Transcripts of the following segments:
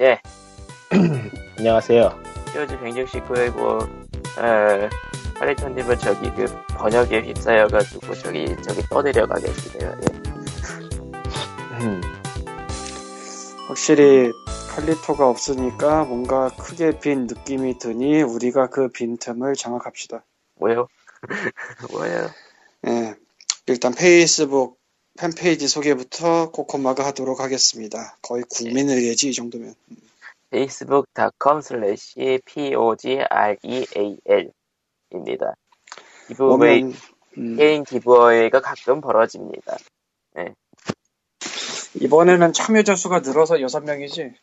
예. 안녕하세요. POG 169회고, 어, 할리톤님은 저기 그 번역에 휩싸여가지고 저기, 저기 떠내려가 계시네요. 예. 음, 확실히 칼리토가 없으니까 뭔가 크게 빈 느낌이 드니 우리가 그 빈틈을 장악합시다. 뭐요? 뭐예요? 예, 일단 페이스북 팬페이지 소개부터 코코마가 하도록 하겠습니다. 거의 국민을 위해지 이 정도면. facebook.com slash pogreal 입니다. 기부웨이, 보면 음, 게임 기부웨이가 가끔 벌어집니다. 이번에는 참여자 수가 늘어서 6명이지.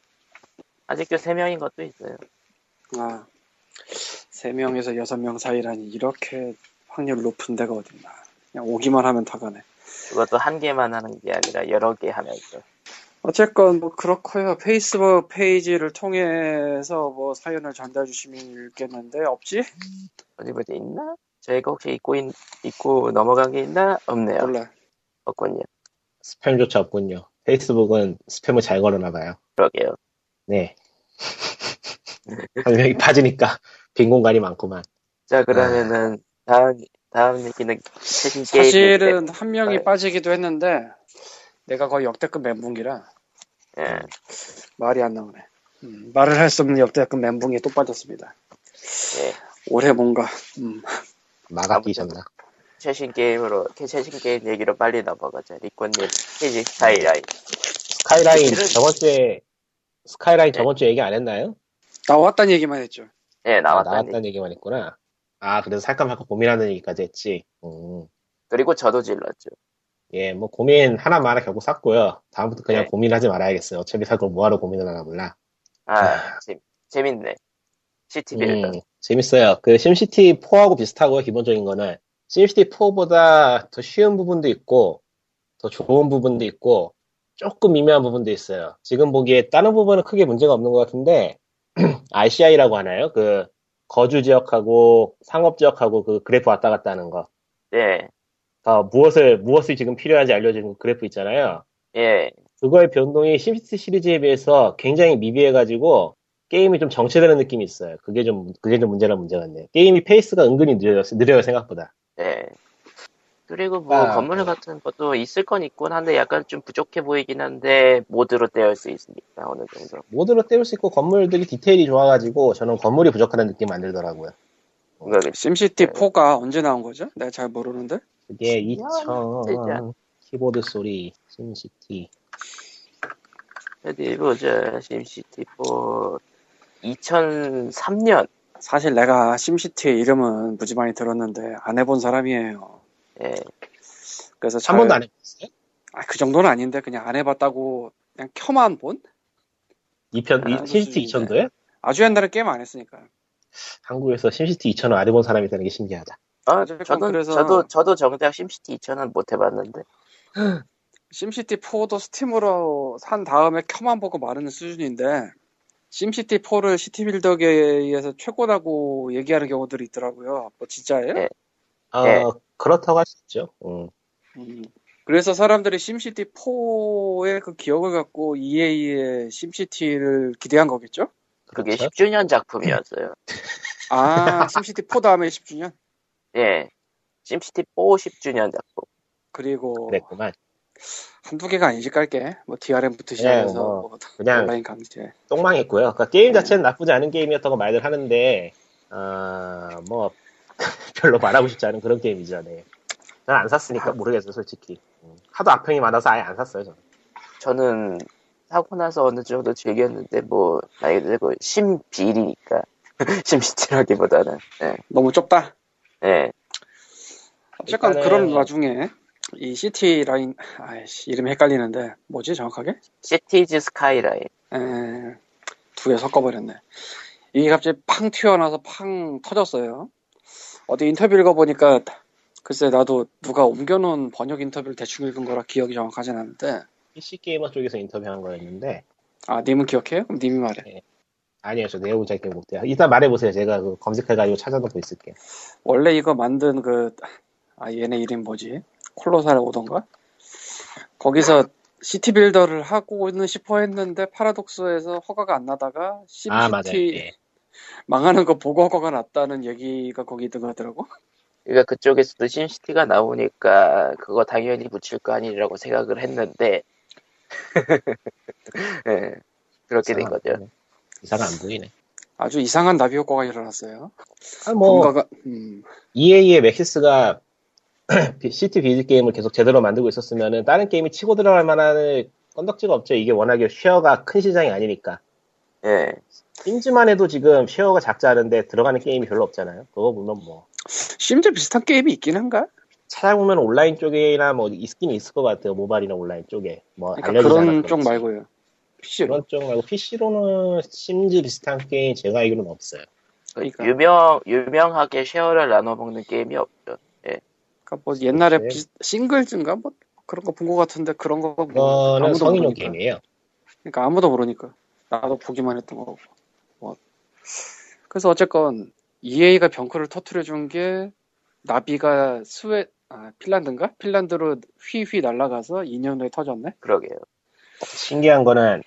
아직도 3명인 것도 있어요. 아, 3명에서 6명 사이라니 이렇게 확률 높은 데가 어딨나. 그냥 오기만 하면 다 가네. 그것도 한 개만 하는 게 아니라 여러 개 하면서. 어쨌건 뭐 그렇고요. 페이스북 페이지를 통해서 뭐 사연을 전달 주시면 읽겠는데 없지? 어디 보자 있나? 저희가 혹시 잊고, 있, 잊고 넘어간 게 있나? 없네요. 몰라. 없군요. 스팸조차 없군요. 페이스북은 스팸을 잘 걸어놔봐요. 그러게요. 네. 한 명이 빠지니까 빈 공간이 많구만. 자, 그러면은, 다음, 다음 얘기는 최신 게임. 사실은 한 명이 네. 빠지기도 했는데 내가 거의 역대급 멘붕이라 예. 말이 안 나오네. 음, 말을 할 수 없는 역대급 멘붕에 또 빠졌습니다. 예. 올해 뭔가 음, 마가 끼셨나? 최신 게임으로, 최신 게임 얘기로 빨리 넘어가자. 리콘님, 최신 스카이라인. 스카이라인 실은- 저번 주에 스카이라인 네. 저번 주에 얘기 안 했나요? 나왔다는 얘기만 했죠. 예, 아, 나왔다니. 나왔다는 얘기만 했구나. 아 그래서 살까 말까 고민하는 얘기까지 했지. 음. 그리고 저도 질렀죠. 예, 뭐 고민 하나 마나 결국 샀고요. 다음부터 그냥 네. 고민하지 말아야겠어요. 어차피 살걸 뭐하러 고민을 하나 몰라. 아, 재, 재밌네. city builder. 음, 재밌어요. 그 심시티 4하고 비슷하고요. 기본적인 거는 심시티 4보다 더 쉬운 부분도 있고 더 좋은 부분도 있고 조금 미묘한 부분도 있어요. 지금 보기에 다른 부분은 크게 문제가 없는 것 같은데 RCI라고 하나요? 그 거주 지역하고 상업 지역하고 그 그래프 왔다 갔다 하는 거. 예, 어, 무엇을 무엇이 지금 필요한지 알려주는 그 그래프 있잖아요. 예. 그거의 변동이 심시티 시리즈에 비해서 굉장히 미비해가지고 게임이 좀 정체되는 느낌이 있어요. 그게 좀 그게 좀 문제라 문제 같네요. 게임이 페이스가 은근히 느려요, 느려요 생각보다. 예. 그리고 뭐 아, 건물 네. 같은 것도 있을 건 있긴 한데 약간 좀 부족해 보이긴 한데 모드로 떼올 수 있으니까 어느 정도. 모드로 때울 수 있고 건물들이 디테일이 좋아가지고 저는 건물이 부족하다는 느낌 안 들더라고요. 그거겠지. SimCity 네. 4가 언제 나온 거죠? 내가 잘 모르는데. 그게 진짜. 2000 키보드 소리 SimCity 어디 보자. SimCity 4 2003년. 사실 내가 SimCity의 이름은 무지 많이 들었는데 안 해본 사람이에요. 예. 그래서 한 잘- 번도 안 해봤어요? 아, 그 정도는 아닌데 그냥 안 해봤다고 그냥 켜만 본? 2편 아, SimCity 무슨 2000도에 아주 옛날에 게임 안 했으니까. 한국에서 SimCity 2000을 안 해본 사람이 있다는 게 신기하다. 아, 저도, 그래서- 저도, 저도 정작 SimCity 2000은 못 해봤는데. SimCity 4도 Steam으로 산 다음에 켜만 보고 마는 수준인데 SimCity 4를 city builder계에서 최고라고 얘기하는 경우들이 있더라고요. 뭐 진짜예요? 네. 어, 네. 그렇다고 할 수 있죠. 음. 음. 그래서 사람들이 SimCity 4의 그 기억을 갖고 EA의 심시티를 기대한 거겠죠? 그게 그렇죠? 10주년 작품이었어요. 아, SimCity 4 다음에 10주년? 예. SimCity 4 10주년 작품. 그리고 그랬구만. 한두 개가 아니지 깔게. 뭐 DRM부터 네, 시작해서 뭐, 뭐 그냥 온라인 강제. 똥망했고요. 그러니까 게임 자체는 나쁘지 않은 게임이었다고 말들 하는데, 어, 뭐, 별로 말하고 싶지 않은 그런 게임이죠, 네. 난 안 샀으니까 모르겠어요, 솔직히. 음, 하도 악평이 많아서 아예 안 샀어요, 저는. 저는 사고 나서 어느 정도 즐겼는데 뭐말 그대로 심비리니까 심시티라기보다는 예. 너무 좁다. 예. 어쨌건 일단은- 그런 와중에 이 City Line 아이씨 이름이 헷갈리는데 뭐지 정확하게? Cities Skylines 에, 두 개 섞어버렸네. 이게 갑자기 팡 튀어나와서 팡 터졌어요. 어디 인터뷰 읽어보니까 글쎄 나도 누가 옮겨놓은 번역 인터뷰를 대충 읽은 거라 기억이 정확하진 않은데 PC Gamer 쪽에서 인터뷰한 거였는데, 아 님은 기억해요? 그럼 님이 말해. 아니요, 저 내용은 잘 기억 못해요. 일단 말해보세요. 제가 그 검색해가지고 찾아놓고 있을게요. 원래 이거 만든 그, 아, 얘네 이름 뭐지? 콜로살 오던가? 거기서 시티 빌더를 하고는 싶어 했는데 파라독스에서 허가가 안 나다가 아, 맞아요. 예. 망하는 거 보고 허가가 났다는 얘기가 거기 있던 것 같더라고. 그러니까 그쪽에서도 심시티가 나오니까 그거 당연히 붙일 거 아니라고 생각을 했는데 예, 그렇게 된 거죠. 이사가 안 보이네. 아주 이상한 나비 효과가 일어났어요. 아, 뭐, 뭔가가 음, EA의 Maxis가 city build 게임을 계속 제대로 만들고 있었으면은 다른 게임이 치고 들어갈 만한 건덕지가 없죠. 이게 워낙에 share가 큰 시장이 아니니까. 예, Sims만 해도 지금 share가 작지 않은데 들어가는 게임이 별로 없잖아요. 그거 보면 뭐 심지어 비슷한 게임이 있긴 한가? 찾아보면 온라인 쪽이나 뭐 있긴 있을 것 같아요. 모바일이나 온라인 쪽에 뭐 그러니까 그런 않았던 쪽. 말고요. PC로. 그런 쪽 말고 PC로는 Sims 비슷한 게임 제가 알기로는 없어요. 그러니까. 유명 유명하게 share를 나눠 먹는 게임이 없죠. 그러니까 뭐 옛날에 글쎄. 비- Singles인가 뭐 그런 거 본 것 같은데 그런 거뭐 그거는 아무도 성인용 모르니까. 게임이에요. 그러니까 아무도 모르니까 나도 보기만 했던 거고. 뭐. 그래서 어쨌건 EA가 병크를 터트려 준 게 나비가 스웨 아, 핀란드인가? 핀란드로 휘휘 날아가서 2년 후에 터졌네. 그러게요. 신기한 거는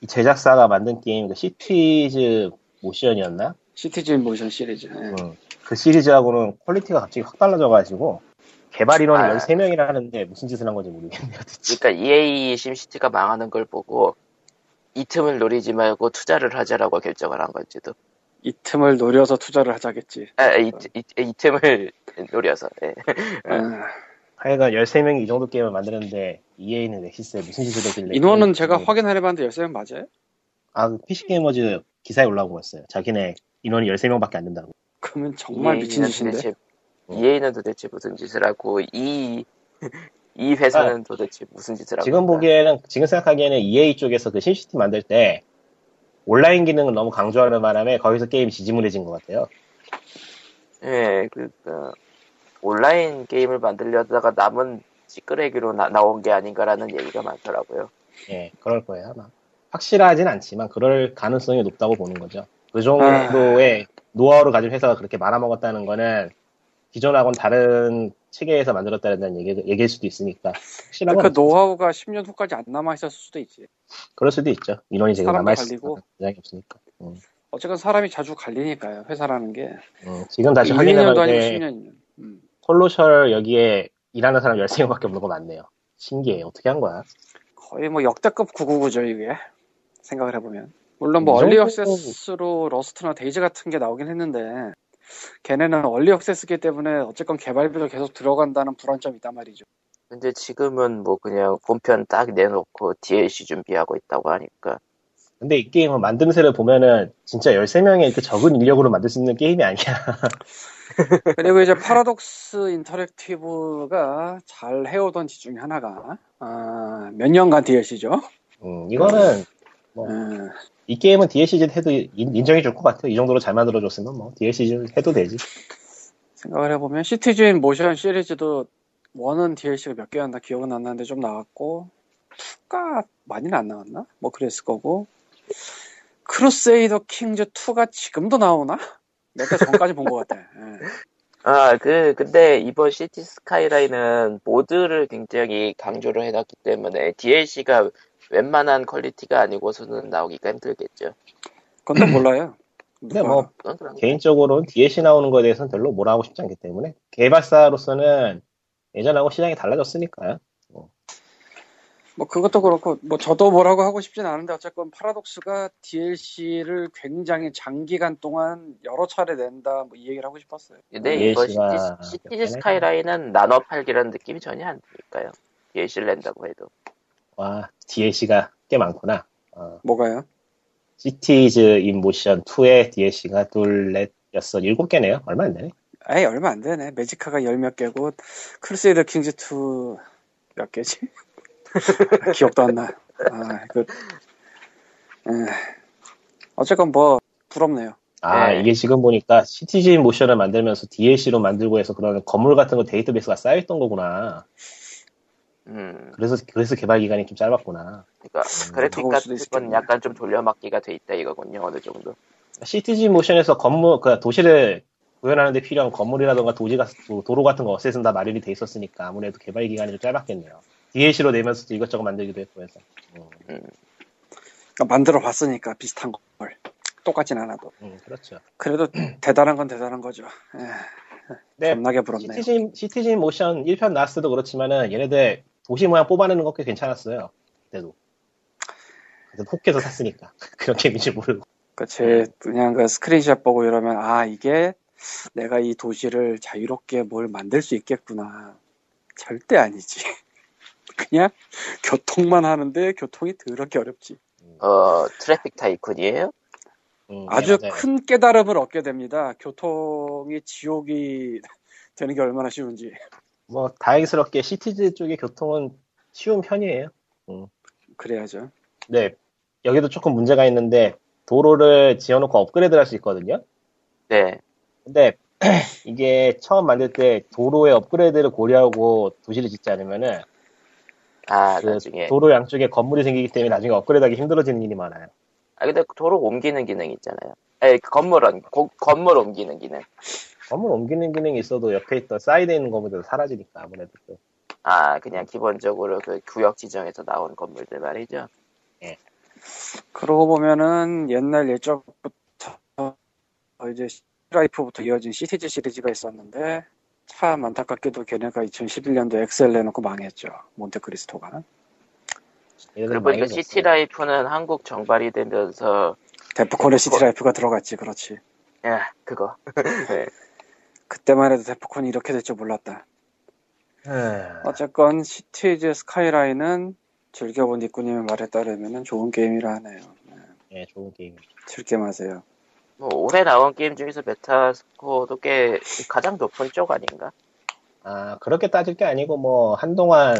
이 제작사가 만든 게임 그 Cities in Motion이었나? Cities in Motion 시리즈. 예. 음, 그 시리즈하고는 퀄리티가 갑자기 확 달라져가지고 개발 인원이 아. 13명이라는데 무슨 짓을 한 건지 모르겠네요. 그러니까 EA 심시티가 망하는 걸 보고 이 틈을 노리지 말고 투자를 하자라고 결정을 한 건지도. 이 틈을 노려서 투자를 하자겠지. 아, 이, 이, 이 틈을 노려서. 예. 아, 하여간 13명이 이 정도 게임을 만드는데 EA는 넥시스에 무슨 짓을 했길래 인원은 제가 게임이- 확인해봤는데 13명 맞아요? 아, 그 PC게이머즈 기사에 올라온 거였어요. 자기네 인원이 13명밖에 안 된다고. 그러면 정말 미친 짓인데. 도대체, 어. EA는 도대체 무슨 짓을 하고 이, 이 회사는 도대체 무슨 짓을 하고 아. 지금. 보기에는, 지금 생각하기에는 EA 쪽에서 그 심시티 만들 때 온라인 기능을 너무 강조하는 바람에 거기서 게임이 지지문해진 것 같아요. 예, 그니까 온라인 게임을 만들려다가 남은 찌끄레기로 나, 나온 게 아닌가라는 얘기가 많더라고요. 예, 그럴 거예요, 아마. 확실하진 않지만 그럴 가능성이 높다고 보는 거죠. 그 정도의 노하우를 가진 회사가 그렇게 말아먹었다는 거는 기존하고는 다른 체계에서 만들었다는 얘기, 얘기일 수도 있으니까. 그 없죠. 노하우가 10년 후까지 안 남아 있었을 수도 있지. 그럴 수도 있죠. 인원이 지금 갈리고. 부장이 없으니까. 음, 어쨌건 사람이 자주 갈리니까요, 회사라는 게. 음, 지금 다시 2년도 아니고 확인해봤는데 10년이면. 음. 폴로셜 여기에 일하는 사람 13명밖에 없는 거 맞네요. 신기해. 어떻게 한 거야? 거의 뭐 역대급 999죠, 이게. 생각을 해보면. 물론 뭐이 얼리 액세스로 러스트나 데이즈 같은 게 나오긴 했는데 걔네는 얼리 액세스기 때문에 어쨌건 개발비도 계속 들어간다는 불안점이 있단 말이죠. 근데 지금은 뭐 그냥 본편 딱 내놓고 DLC 준비하고 있다고 하니까. 근데 이 게임은 만듦새를 보면은 진짜 13명의 이렇게 적은 인력으로 만들 수 있는 게임이 아니야. 그리고 이제 Paradox Interactive가 잘 해오던 짓 중에 하나가 아, 몇 년간 DLC죠. 음, 이거는 뭐 음, 이 게임은 DLC 해도 인- 인정해 줄 것 같아요. 이 정도로 잘 만들어줬으면 뭐 DLC 해도 되지. 생각을 해보면 Cities in Motion 시리즈도 원은 DLC가 몇 개였나 기억은 안 나는데 좀 나왔고 2가 많이는 안 나왔나? 뭐 그랬을 거고 Crusader Kings 2가 지금도 나오나? 몇 달 전까지 본 것 같아. 예. 아, 그, 근데 이번 Cities Skylines는 모드를 굉장히 강조를 해놨기 때문에 DLC가 웬만한 퀄리티가 아니고서는 나오기가 힘들겠죠. 그건 또 몰라요. 근데 뭐 거. 개인적으로는 DLC 나오는 거에 대해서는 별로 뭐라 하고 싶지 않기 때문에 개발사로서는 예전하고 시장이 달라졌으니까요. 뭐 그것도 그렇고 뭐 저도 뭐라고 하고 싶진 않은데 어쨌건 Paradox가 DLC를 굉장히 장기간 동안 여러 차례 낸다 뭐 이 얘기를 하고 싶었어요. 근데 이번 가 City, Cities 몇 Skylines는 나눠 팔기라는 느낌이 전혀 안 드니까요. DLC를 낸다고 해도. 와 DLC가 꽤 많구나. 어, 뭐가요? Cities in Motion 2의 DLC가 둘, 넷, 여섯, 일곱 개네요. 얼마 안 되네. 에이 얼마 안 되네. Magicka가 열 몇 개고 Crusader Kings 2 몇 개지? 기억도 안 나. 아, 그, 에, 어쨌건 뭐 부럽네요. 아, 네. 이게 지금 보니까 Cities in Motion을 만들면서 DLC로 만들고 해서 그런 건물 같은 거 데이터베이스가 쌓여있던 거구나. 음, 그래서, 그래서 개발 기간이 좀 짧았구나. 그러니까 그럴 그래픽 수도 같은. 건 약간 좀 돌려막기가 돼 있다 이거군요. 어느 정도. 시티즈 모션에서 건물, 그 도시를 구현하는데 필요한 건물이라던가 도지 같, 도- 도로 같은 거 어셋은 다 마련이 돼 있었으니까 아무래도 개발 기간이 좀 짧았겠네요. DLC로 내면서도 이것저것 만들기도 했고 해서. 음, 그러니까 만들어 봤으니까 비슷한 걸 똑같진 않아도 음, 그렇죠. 그래도 대단한 건 대단한 거죠. 에, 네, 겁나게 부럽네요. Cities, Cities in Motion 1편 나왔을 때도 그렇지만은 얘네들 도시 모양 뽑아내는 거 꽤 괜찮았어요. 그때도. 그래서 혹해서 샀으니까. 그런 게임인지 모르고. 그치 그냥 그 스크린샷 보고 이러면 아 이게 내가 이 도시를 자유롭게 뭘 만들 수 있겠구나. 절대 아니지. 그냥 교통만 하는데 교통이 더럽게 어렵지. 어, traffic tycoon이에요? 음, 네, 아주 맞아요. 큰 깨달음을 얻게 됩니다. 교통이 지옥이 되는 게 얼마나 쉬운지. 뭐, 다행스럽게 시티즈 쪽의 교통은 쉬운 편이에요. 그래야죠. 네. 여기도 조금 문제가 있는데, 도로를 지어놓고 업그레이드 할수 있거든요? 네. 근데, 이게 처음 만들 때 도로의 업그레이드를 고려하고 도시를 짓지 않으면은, 아, 그 나중에. 도로 양쪽에 건물이 생기기 때문에 나중에 업그레이드 하기 힘들어지는 일이 많아요. 아, 근데 도로 옮기는 기능 있잖아요. 에, 건물은, 고- 건물 옮기는 기능. 건물 옮기는 기능이 있어도 옆에 있던 사이드에 있는 건물들도 사라지니까 아무래도 또. 아, 그냥 기본적으로 그 구역 지정에서 나온 건물들 말이죠. 그러고 보면은 옛날 예적부터 이제 Life부터 이어진 Cities 시리즈가 있었는데 참 안타깝게도 걔네가 2011년도 XL 내놓고 망했죠. Monte Cristo가. 그리고 망해졌어요. City Life는 한국 정발이 되면서, 데프콘에 City Life가 들어갔지. 그렇지. 야, 그거. 네. 그때만 해도 데프콘이 이렇게 될 줄 몰랐다. 음, 어쨌건 Cities Skylines은 즐겨본 니꾸님의 말에 따르면 좋은 게임이라 하네요. 예, 좋은 게임. 즐겨 마세요. 뭐, 올해 나온 게임 중에서 Meta score도 꽤 가장 높은 쪽 아닌가? 아, 그렇게 따질 게 아니고, 뭐, 한동안,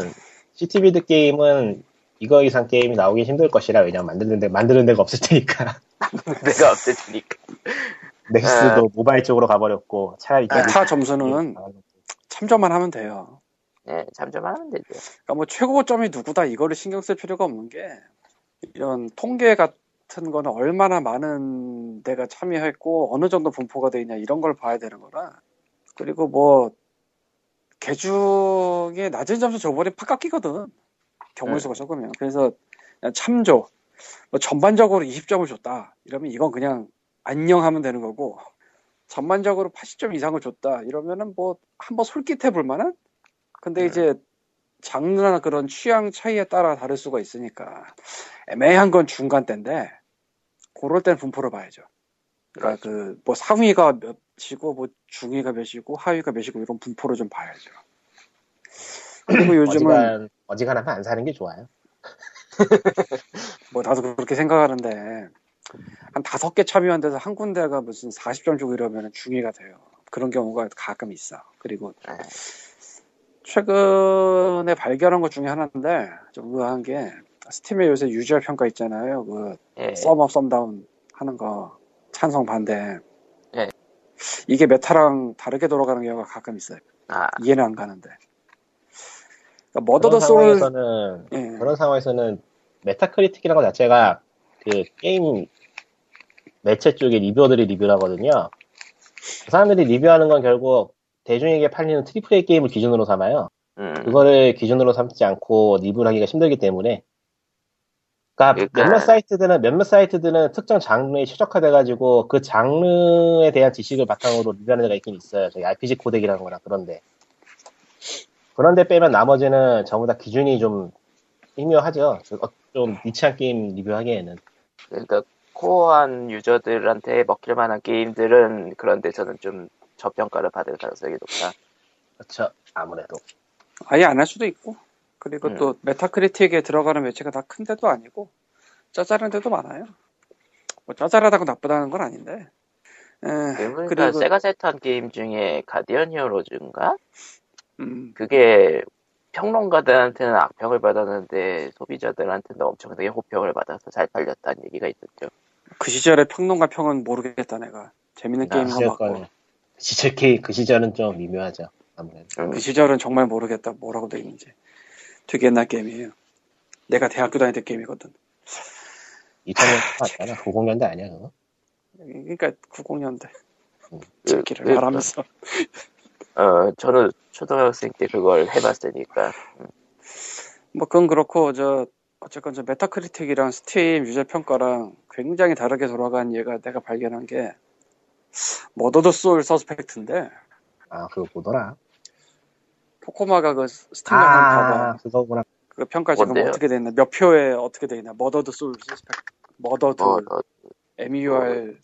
city build 게임은 이거 이상 게임이 나오기 힘들 것이라, 왜냐면 만드는 데, 만드는 데가 없을 테니까. 데가 없을 테니까. 넥스도 모바일 쪽으로 가버렸고, 차라리 Meta 점수는 참조만 하면 돼요. 네, 참조만 하면 되죠. 그러니까 뭐 최고점이 누구다 이거를 신경 쓸 필요가 없는 게 이런 통계 같은 거는 얼마나 많은 데가 참여했고 어느 정도 분포가 돼 있냐 이런 걸 봐야 되는 거라 그리고 뭐 개중에 낮은 점수 줘버리면 팍 깎이거든 경우의 네. 수가 적으면 그래서 그냥 참조 뭐 전반적으로 20점을 줬다 이러면 이건 그냥 안녕 하면 되는 거고 전반적으로 80점 이상을 줬다 이러면은 뭐 한번 솔깃해 볼 만한 근데 음. 이제 장르나 그런 취향 차이에 따라 다를 수가 있으니까 애매한 건 중간대인데 그럴 땐 분포를 봐야죠. 그러니까 그 뭐 상위가 몇이고 뭐 중위가 몇이고 하위가 몇이고 이런 분포를 좀 봐야죠. 그리고 요즘은 어지간, 어지간하면 안 사는 게 좋아요. 뭐 나도 그렇게 생각하는데 한 다섯 개 참여한 데서 한 군데가 무슨 40점 주고 이러면 중위가 돼요. 그런 경우가 가끔 있어. 그리고 네. 최근에 발견한 것 중에 하나인데 좀 의아한 게 스팀에 요새 유저 평가 있잖아요. 그 예. 썸업 썸다운 하는 거 찬성 반대. 네. 이게 Meta랑 다르게 돌아가는 경우가 가끔 있어요. 아, 이해는 안 가는데. 그러니까 Murdered Soul 상황에서는, 예. 그런 상황에서는 Metacritic이라는 것 자체가 그 게임 매체 쪽에 reviewer들이 리뷰를 하거든요. 그 사람들이 리뷰하는 건 결국 대중에게 팔리는 triple A 게임을 기준으로 삼아요. 음. 그거를 기준으로 삼지 않고 리뷰를 하기가 힘들기 때문에 그러니까 그러니까- 몇몇 사이트들은 몇몇 사이트들은 특정 장르에 최적화돼가지고 그 장르에 대한 지식을 바탕으로 리뷰하는 데가 있긴 있어요. 저기 RPG 코덱이라는 거나 그런데 그런데 빼면 나머지는 전부 다 기준이 좀 미묘하죠. 좀- 어, 좀 니치한 게임 리뷰하기에는 그러니까 코어한 유저들한테 먹힐 만한 게임들은 그런 데서는 좀 저평가를 받을 가능성이 높다. 그렇죠. 아무래도 아예 안 할 수도 있고 그리고 음. 또 메타크리틱에 들어가는 매체가 다 큰 데도 아니고 짜잘한 데도 많아요. 뭐 짜잘하다고 나쁘다는 건 아닌데. 에, 그러니까 그리고 세가 세트한 게임 중에 가디언 히어로즈인가? 음, 그게 평론가들한테는 악평을 받았는데 소비자들한테는 엄청나게 호평을 받아서 잘 팔렸다는 얘기가 있었죠. 그 시절의 평론가 평은 모르겠다 내가. 재밌는 아, 게임인. 시절과는 그 시절 게임 그 시절은 좀 미묘하죠. 아무래도 음, 그 시절은 정말 모르겠다. 뭐라고 돼 있는지. 되게 옛날 게임이에요. 내가 대학교 다닐 때 게임이거든. 2000년대 아니야? 90년대 아니야 그거? 그러니까 90년대. 음. 듣기를 그- 말하면서. 어, 저는 초등학생 때 그걸 해봤으니까. 뭐 그건 그렇고 저 어쨌건 저 Metacritic이랑 Steam 유저 평가랑 굉장히 다르게 돌아간 얘가 내가 발견한 게 Murdered Soul Suspect인데 아, 그거 보더라. 포코마가 그 스팀 한번 아, 봐봐. 그거구나. 그 평가 지금 뭔데요? 어떻게 돼 있나? 몇 표에 어떻게 돼 있나? Murdered Soul Suspect. Murdered 뭐, 어, MUR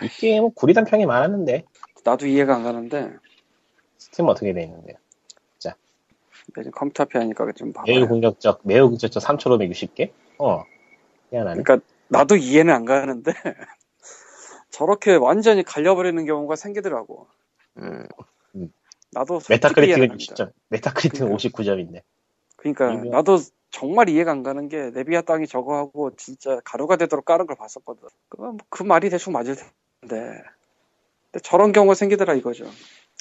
이 게임은 구리단 평이 많았는데. 나도 이해가 안 가는데 스팀 어떻게 돼 있는데요? 요즘 컴퓨터 앞에 하니까 좀 봐봐. 매우 긍정적, 매우 긍정적 3,560개? 어. 희한하네. 그러니까 나도 이해는 안 가는데 저렇게 완전히 갈려버리는 경우가 생기더라고. 음, 나도 솔직히 이해는 메타크리틱은 안 갑니다. 60점. 메타크리틱은 59점인데. 그러니까 이면- 나도 정말 이해가 안 가는 게 네비아 땅이 저거 하고 진짜 가루가 되도록 까는 걸 봤었거든. 그건 뭐그 말이 대충 맞을 텐데. 근데 저런 경우가 생기더라 이거죠.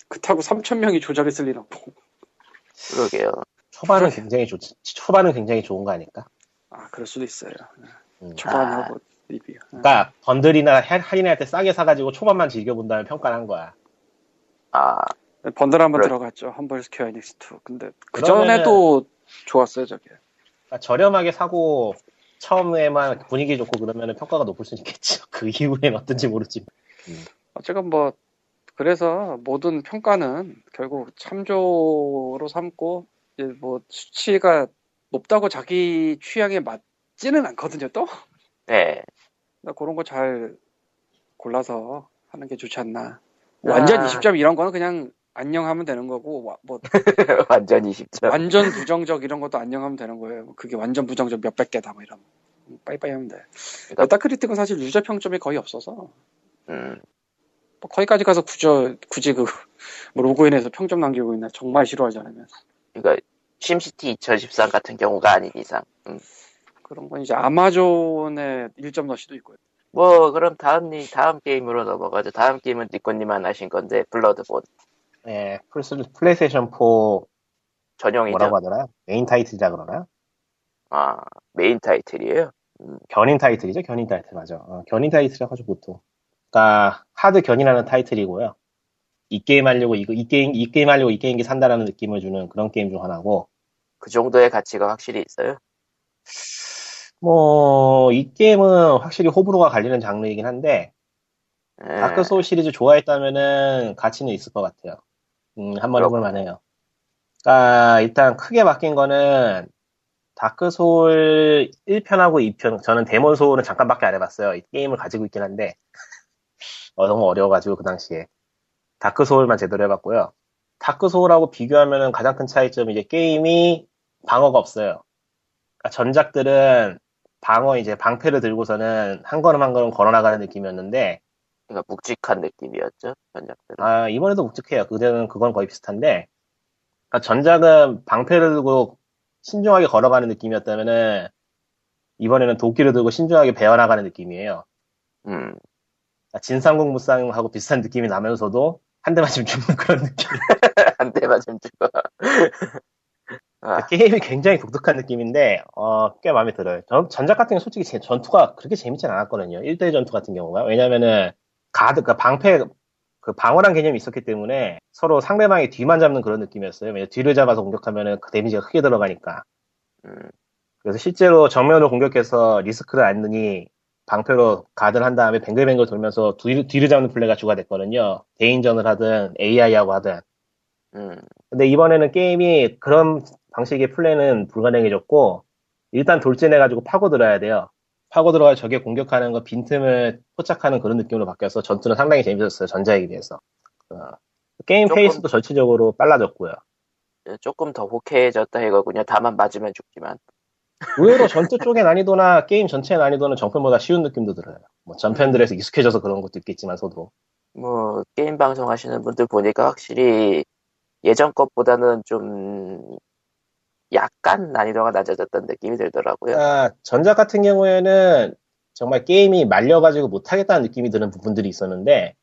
그렇다고 3천 명이 조작했을 일 없고. 그러게요. 초반은 굉장히 좋, 초반은 굉장히 좋은 거 아닐까? 아 그럴 수도 있어요. 음. 초반하고 리뷰. 그러니까 bundle이나 할- 할인할 때 싸게 사가지고 초반만 즐겨본 다음에 평가를 한 거야. 아, 번들 한번 그래. 들어갔죠. Humble Square Enix 2. 근데 그 전에도 좋았어요 저게. 그러니까 저렴하게 사고 처음에만 분위기 좋고 그러면 평가가 높을 수 있겠죠. 그 이후엔 어떤지 모르지. 어쨌건 뭐 그래서 모든 평가는 결국 참조로 삼고 이제 뭐 수치가 높다고 자기 취향에 맞지는 않거든요 또. 네. 나 그런 거 잘 골라서 하는 게 좋지 않나. 완전 아. 20점 이런 거는 그냥 안녕하면 되는 거고 와- 뭐 완전히 쉽죠. 완전 부정적 이런 것도 안녕하면 되는 거예요. 그게 완전 부정적 몇백 개다 뭐 이러면 빠이빠이 하면 돼. 그러니까- Metacritic은 사실 유저 평점이 거의 없어서. 음, 뭐 거기까지 가서 굳이, 굳이 그, 뭐 로그인해서 평점 남기고 있나 정말 싫어하지 않으면. 그러니까 SimCity 2013 같은 경우가 아닌 이상. 음. 그런 건 이제 아마존의 1점 러시도 있고요. 뭐 그럼 다음 리 다음 게임으로 넘어가죠. 다음 게임은 니코님만 하신 건데 Bloodborne 네, 플스, 플레이스테이션 4 전용이죠. 뭐라고 하더라? 메인 타이틀이라 그러나? 아 메인 타이틀이에요. 견인 타이틀이죠? 견인 타이틀 맞아. 어, 견인 타이틀이라고 하죠 보통. 그러니까 하드 견인하는 타이틀이고요. 이 게임 하려고 이거 이 게임 이 게임 하려고 이 게임기 산다라는 느낌을 주는 그런 게임 중 하나고 그 정도의 가치가 확실히 있어요. 뭐 이 게임은 확실히 호불호가 갈리는 장르이긴 한데 예. Dark Soul 시리즈 좋아했다면은 가치는 있을 것 같아요. 음, 한번 해볼 만해요. 그러니까 일단 크게 바뀐 거는 Dark Soul 1편하고 2편 저는 Demon Soul은 잠깐밖에 안 해봤어요. 이 게임을 가지고 있긴 한데 어, 너무 어려워가지고 그 당시에 Dark Soul만 제대로 해봤고요. Dark Soul하고 비교하면은 가장 큰 차이점이 이제 게임이 방어가 없어요. 그러니까 전작들은 방어 이제 방패를 들고서는 한 걸음 한 걸음 걸어나가는 느낌이었는데 그러니까 묵직한 느낌이었죠. 전작들은. 아, 이번에도 묵직해요. 그때는 그건 거의 비슷한데, 그러니까 전작은 방패를 들고 신중하게 걸어가는 느낌이었다면은, 이번에는 도끼를 들고 신중하게 베어나가는 느낌이에요. 음. 무쌍하고 비슷한 느낌이 나면서도, 한 대 맞으면 죽는 그런 느낌. 한 대만 좀 죽어. 아, 게임이 굉장히 독특한 느낌인데, 어, 꽤 마음에 들어요. 전, 전작 같은 경우 솔직히 제- 전투가 그렇게 재밌진 않았거든요. 1대1 전투 같은 경우가. 왜냐면은, 가드, 그 방패, 그 방어란 개념이 있었기 때문에 서로 상대방의 뒤만 잡는 그런 느낌이었어요. 왜냐면 뒤를 잡아서 공격하면은 그 데미지가 크게 들어가니까. 음. 그래서 실제로 정면으로 공격해서 리스크를 안느니 방패로 가드를 한 다음에 뱅글뱅글 돌면서 뒤를, 뒤를 잡는 플레이가 주가 됐거든요. 대인전을 하든 AI하고 하든. 음. 근데 이번에는 게임이 그런 방식의 플레이는 불가능해졌고 일단 돌진해가지고 파고들어야 돼요. 파고들어가 적의 공격하는 거 빈틈을 포착하는 그런 느낌으로 바뀌어서 전투는 상당히 재밌었어요. 전작에 비해서. 어, 게임 조금- 페이스도 전체적으로 빨라졌고요. 조금 더 호쾌해졌다 이거군요. 다만 맞으면 죽지만. 의외로 전투 쪽의 난이도나 게임 전체의 난이도는 전편보다 쉬운 느낌도 들어요. 뭐 전편들에서 익숙해져서 그런 것도 있겠지만 서도. 뭐 게임 방송 하시는 분들 보니까 확실히 예전 것보다는 좀 약간 난이도가 낮아졌다는 느낌이 들더라고요. 아, 전작 같은 경우에는 정말 게임이 말려가지고 못하겠다는 느낌이 드는 부분들이 있었는데,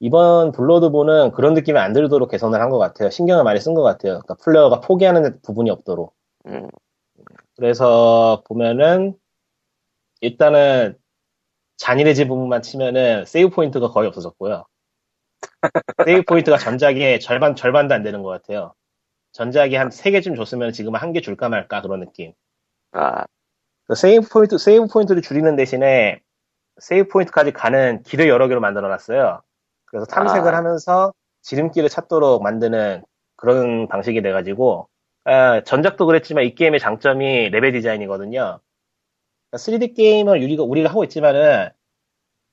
이번 블러드본은 그런 느낌이 안 들도록 개선을 한 것 같아요. 신경을 많이 쓴 것 같아요. 그러니까 플레이어가 포기하는 부분이 없도록. 음, 그래서 보면은, 일단은, 잔인해진 부분만 치면은, save point가 거의 없어졌고요. save point가 전작의 절반, 절반도 안 되는 것 같아요. 전작이 한 3개쯤 줬으면 지금 한 개 줄까 말까 그런 느낌. 아, 그 save point, save point를 줄이는 대신에 save point까지 가는 길을 여러 개로 만들어 놨어요. 그래서 탐색을 아. 하면서 지름길을 찾도록 만드는 그런 방식이 돼가지고, 아, 전작도 그랬지만 이 게임의 장점이 레벨 디자인이거든요. 3D 게임을 우리가, 우리가 하고 있지만은,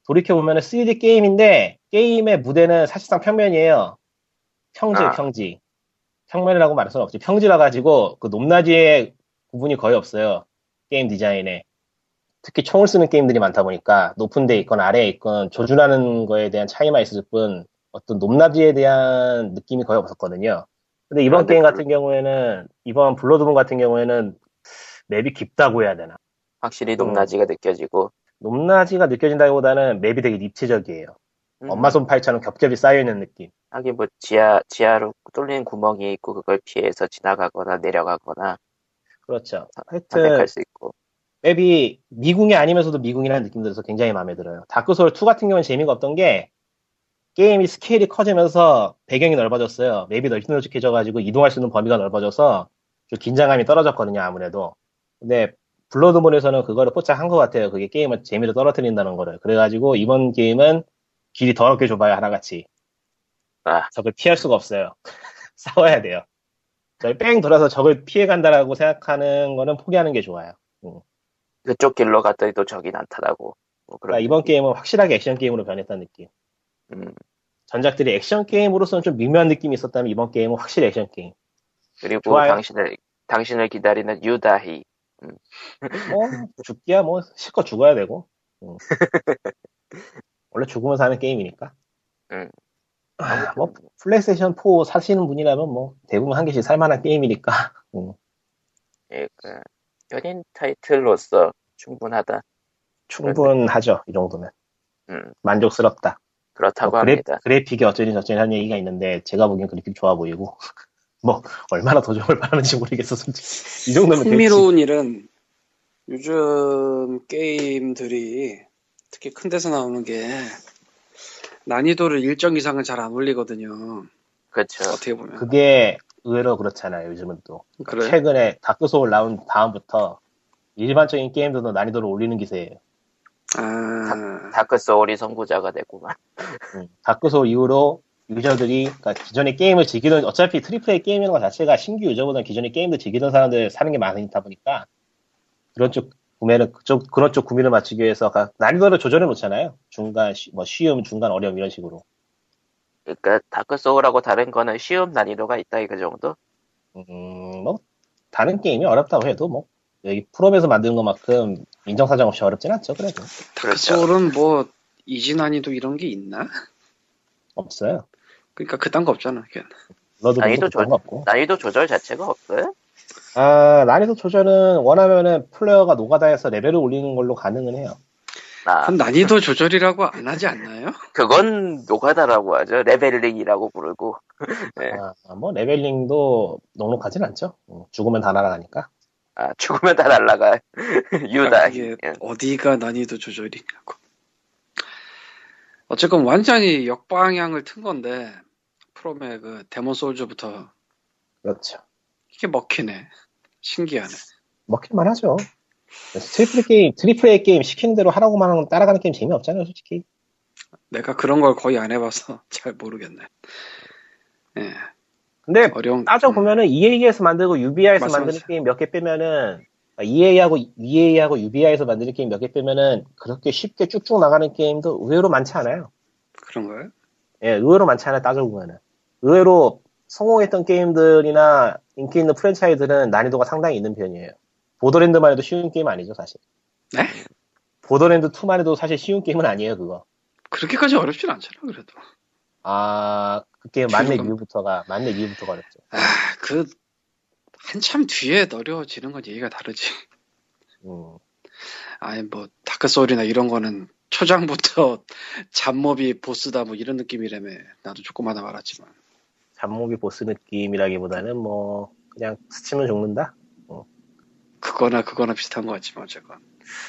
돌이켜보면은 3D 게임인데, 게임의 무대는 사실상 평면이에요. 평지, 아. 평지. 평면이라고 말할 수는 없지. 평지라 가지고, 그 높낮이의 구분이 거의 없어요. 게임 디자인에. 특히 총을 쓰는 게임들이 많다 보니까 높은 데 있건 아래에 있건 조준하는 거에 대한 차이만 있을 뿐 어떤 높낮이에 대한 느낌이 거의 없었거든요. 근데 이번 게임 블- 같은 경우에는 이번 블러드본 같은 경우에는 맵이 깊다고 해야 되나? 확실히 음. 높낮이가 느껴지고. 높낮이가 느껴진다기보다는 맵이 되게 입체적이에요. 음, 엄마 손파이처럼 겹겹이 쌓여 있는 느낌. 하긴 뭐 지하 지하로 뚫린 구멍이 있고 그걸 피해서 지나가거나 내려가거나 그렇죠. 하여튼 선택할 수 있고. 맵이 미궁이 아니면서도 미궁이라는 느낌 들어서 굉장히 마음에 들어요. 다크 소울 2 같은 경우는 재미가 없던 게 게임이 스케일이 커지면서 배경이 넓어졌어요. 맵이 넓적해져가지고 이동할 수 있는 범위가 넓어져서 좀 긴장감이 떨어졌거든요, 아무래도. 근데 블러드본에서는 그거를 포착한 것 같아요. 그게 게임을 재미를 떨어뜨린다는 거를. 그래가지고 이번 게임은 길이 더럽게 좁아요, 하나같이. 아. 적을 피할 수가 없어요. 싸워야 돼요. 뺑 돌아서 적을 피해간다라고 생각하는 거는 포기하는 게 좋아요. 그쪽 길로 갔더니 또 적이 나타나고. 뭐 그러니까 이번 게임은 확실하게 액션 게임으로 변했다는 느낌. 음, 전작들이 액션 게임으로서는 좀 미묘한 느낌이 있었다면 이번 게임은 확실히 액션 게임. 그리고 좋아요. 당신을 당신을 기다리는 유다희. 뭐 죽기야 뭐 실컷 죽어야 되고. 음. 원래 죽으면서 하는 게임이니까. 음. 아, 뭐 플레이스테이션 4 사시는 분이라면 뭐 대부분 한 개씩 살만한 게임이니까. 음. 예, 그 연인 타이틀로서 충분하다. 충분하죠 이 정도면. 음, 만족스럽다. 그렇다고 뭐 그래, 합니다. 그래픽이 어쩌니 저쩌니 하는 얘기가 있는데 제가 보기엔 그래픽 좋아 보이고 뭐 얼마나 더 좋을 바라는지 모르겠어 솔직히 이 정도면. 흥미로운 일은 요즘 게임들이 특히 큰 데서 나오는 게 난이도를 일정 이상은 잘 안 올리거든요. 그렇죠. 어떻게 보면. 그게 의외로 그렇잖아요 요즘은 또 그래. 최근에 다크 소울 나온 다음부터 일반적인 게임들도 난이도를 올리는 기세예요 아, 다크 소울이 선구자가 되고만. 음, 다크소울 이후로 유저들이 그러니까 기존의 게임을 즐기던 어차피 triple A 게임이라는 것 자체가 신규 유저보다는 기존의 게임들 즐기던 사람들 사는 게 많으다 보니까 그런 쪽 구매를 그쪽 그런 쪽 구매를 맞추기 위해서 가- 난이도를 조절해 놓잖아요 중간 쉬- 뭐 쉬움 중간 어려움 이런 식으로 그러니까 다크 소울하고 다른 거는 쉬움 난이도가 있다 이 그 정도. 음, 뭐, 다른 게임이 어렵다고 해도 뭐, 여기 프롬에서 만드는 것만큼 인정사정 없이 어렵진 않죠, 그래도. 그렇죠. 다크소울은 뭐 easy 난이도 이런 게 있나? 없어요. 그러니까 그딴 거 없잖아. 그냥. 너도 난이도 조- 거 없고. 난이도 조절 자체가 없어요? 아, 난이도 조절은 원하면은 플레이어가 노가다해서 레벨을 올리는 걸로 가능은 해요. 아, 그건 난이도 조절이라고 안 하지 않나요? 그건 노가다라고 하죠. leveling이라고 부르고. 네. 아, 뭐, leveling도 넉넉하진 않죠. 음, 죽으면 다 날아가니까. 아, 죽으면 다 날라가. 유다. 이게 예. 어디가 난이도 조절이냐고. 어쨌건 완전히 역방향을 튼 건데 프롬의 그 데몬 소울즈부터 그렇죠. 이게 먹히네. 신기하네. 먹힐만 하죠. triple 게임, triple A 게임 시키는 대로 하라고만 하면 따라가는 게임 재미없잖아요, 솔직히. 내가 그런 걸 거의 안 해봐서 잘 모르겠네. 예, 근데 어려운. 따져보면은 EA에서 만들고 UBI에서 맞아, 만드는 맞아. 게임 몇 개 빼면은 아, EA하고 EA하고 UBI에서 만드는 게임 몇 개 빼면은 그렇게 쉽게 쭉쭉 나가는 게임도 의외로 많지 않아요. 그런 거예요? 예, 의외로 많지 않아요. 따져보면은 의외로 성공했던 게임들이나 인기 있는 프랜차이즈들은 난이도가 상당히 있는 편이에요. 보더랜드만 해도 쉬운 게임 아니죠, 사실. 네? 보더랜드 2만 해도 사실 쉬운 게임은 아니에요, 그거. 그렇게까지 어렵진 않잖아, 그래도. 아, 그 게임 만렙 그거. 이후부터가 만렙 이후부터가 어렵죠. 아, 그 한참 뒤에 어려워지는 건 얘기가 다르지. 음. 아니 뭐 다크 소울이나 이런 거는 초장부터 잡몹이 보스다 뭐 이런 느낌이라며 나도 조금 하다 말았지만 잡몹이 보스 느낌이라기보다는 뭐 그냥 스치면 죽는다. 그거나 그거나 비슷한 것 같지만 어쨌건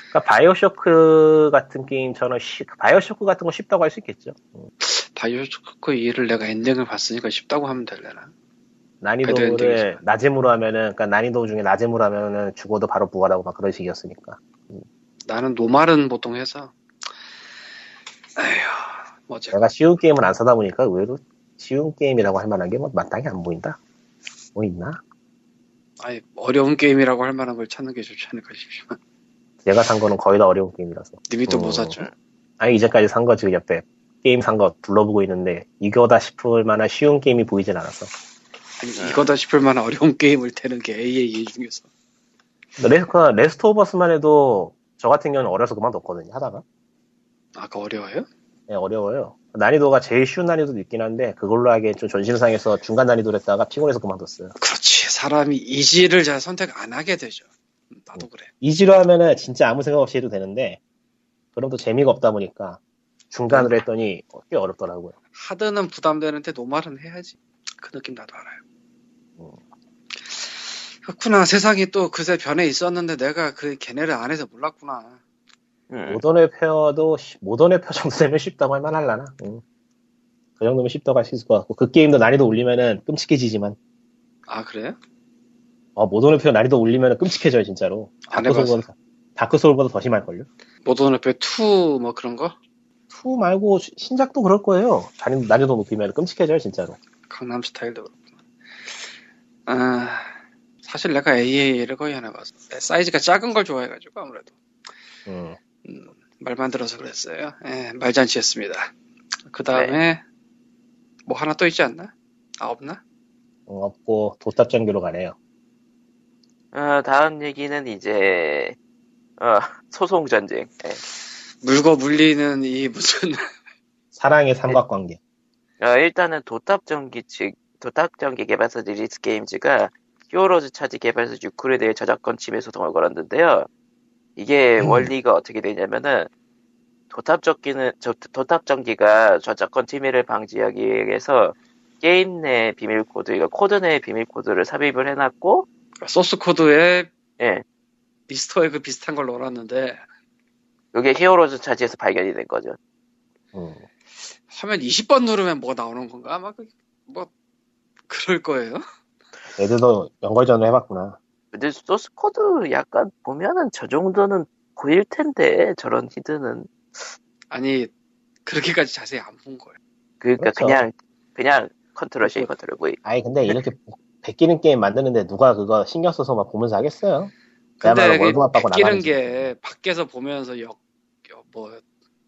그러니까 바이오쇼크 같은 게임처럼 쉬- 바이오쇼크 같은 거 쉽다고 할 수 있겠죠. 음. 바이오쇼크 2를 내가 엔딩을 봤으니까 쉽다고 하면 될려나 난이도를. 낮음으로 하면은, 그러니까 난이도 중에 낮음으로 하면은 죽어도 바로 부활하고 막 그런 식이었으니까. 나는 normal은 보통 해서 에휴 뭐 어째 내가 쉬운 게임을 안 사다 보니까 의외로 쉬운 게임이라고 할 만한 게 뭐 마땅히 안 보인다. 뭐 있나? 아니 어려운 게임이라고 할 만한 걸 찾는 게 좋지 않을까 싶지만 내가 산 거는 거의 다 어려운 게임이라서. 님이 또 어. 뭐 샀죠? 아니 이제까지 산 거 지금 옆에 게임 산 거 둘러보고 있는데 이거다 싶을 만한 쉬운 게임이 보이진 않았어. 아니 이거다 싶을 만한 어려운 게임을 태는 게 AA 중에서 레, 그 Last of Us만 해도 저 같은 경우는 어려서 그만뒀거든요 하다가. 아까 어려워요? 네, 어려워요. 난이도가 제일 쉬운 난이도도 있긴 한데 그걸로 하기엔 좀 전신상에서 중간 난이도를 했다가 피곤해서 그만뒀어요. 그렇지 사람이 easy를 잘 선택 안 하게 되죠 음, 나도 그래 easy로 하면은 진짜 아무 생각 없이 해도 되는데 그럼 또 재미가 없다 보니까 중간으로 했더니 꽤 어렵더라고요. hard는 부담되는데 normal은 해야지 그 느낌 나도 알아요 음. 그렇구나 세상이 또 그새 변해 있었는데 내가 그 걔네를 안 해서 몰랐구나 음. Modern Warfare도 쉬- Modern Warfare 정도 되면 쉽다고 할 만할라나. 응. 그 정도면 쉽다고 할 수 있을 것 같고 그 게임도 난이도 올리면은 끔찍해지지만 아 그래요? 어, Modern Warfare 난이도 올리면은 끔찍해져요 진짜로. 안 Dark Souls보다 Dark Souls보다 더 심할 걸요? Modern Warfare 2 뭐 그런 거? 2 말고 시- 신작도 그럴 거예요. 난이도, 난이도 높이면 끔찍해져요 진짜로. 강남 스타일도 그렇구나. 아, 사실 내가 AA를 거의 안 해봤어. 사이즈가 작은 걸 좋아해가지고 아무래도 음. 음, 말만 들어서 그랬어요. 예, 말잔치였습니다. 그 다음에 뭐 하나 또 있지 않나? 아 없나? 어, 없고 도탑 전기로 가네요. 어, 다음 얘기는 이제 어, 소송 전쟁. 예. 물고 물리는 이 무슨 사랑의 삼각관계. 어, 일단은 도탑전기 측 도탑전기 개발사 Lilith Games가 Heroes Charge 개발사 uCool에 대해 저작권 침해 소송을 걸었는데요. 이게 음. 원리가 어떻게 되냐면은 도탑전기는 저, 도탑전기가 저작권 침해를 방지하기 위해서 게임 내 비밀 코드, 이거 코드 내 비밀 코드를 삽입을 해놨고, 소스 코드에 예, Easter egg 비슷한 걸 넣어놨는데 이게 Heroes Charge에서 발견이 된 거죠. 음. 화면 20번 누르면 뭐가 나오는 건가? 아마 그- 뭐 그럴 거예요. 애들도 연결전을 해봤구나. 근데 소스 코드 약간 보면은 저 정도는 보일 텐데 저런 히드는 아니 그렇게까지 자세히 안 본 거예요. 그러니까 그렇죠. 그냥 그냥 control C control V 아니 근데 이렇게 베끼는 게임 만드는데 누가 그거 신경 써서 막 보면서 하겠어요? 근데 그야말로 이게 월급 받고 바뀌는 나가는 게 밖에서 보면서 역, 역- 뭐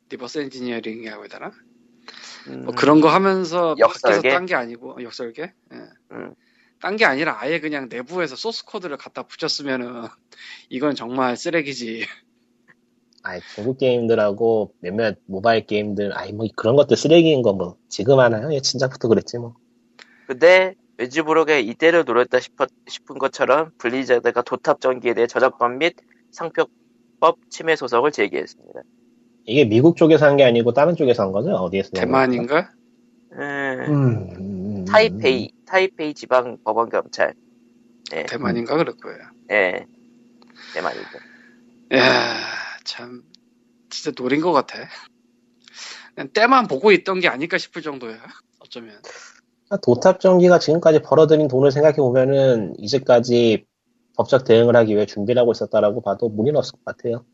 reverse engineering이라고 해야 되나? 음, 뭐 그런 거 하면서 역설계? 밖에서 딴 게 아니고 어, 역설계? 예. 음. 딴게 아니라 아예 그냥 내부에서 소스 코드를 갖다 붙였으면은 이건 정말 쓰레기지. 아이 중국 게임들하고 몇몇 모바일 게임들 아이 뭐 그런 것들 쓰레기인 거 뭐 지금 하나요? 예, 진작부터 그랬지 뭐. 근데 왠지 모르게 이때를 노렸다 싶어, 싶은 것처럼 블리자드가 도탑 전기에 대해 저작권 및 상표법 침해 소송을 제기했습니다. 이게 미국 쪽에서 한 게 아니고 다른 쪽에서 한 거죠? 어디에서? 한 대만인가? 음, 거죠? 음, 음, 타이페이 타이페이 지방 법원 경찰 예, 대만인가 그럴 거예요. 예, 대만이죠. 야, 참 진짜 노린 것 같아. 그냥 때만 보고 있던 게 아닐까 싶을 정도야. 어쩌면. 아, 도탑 전기가 지금까지 벌어들인 돈을 생각해 보면은 이제까지 법적 대응을 하기 위해 준비를 하고 있었다라고 봐도 무리는 없을 것 같아요.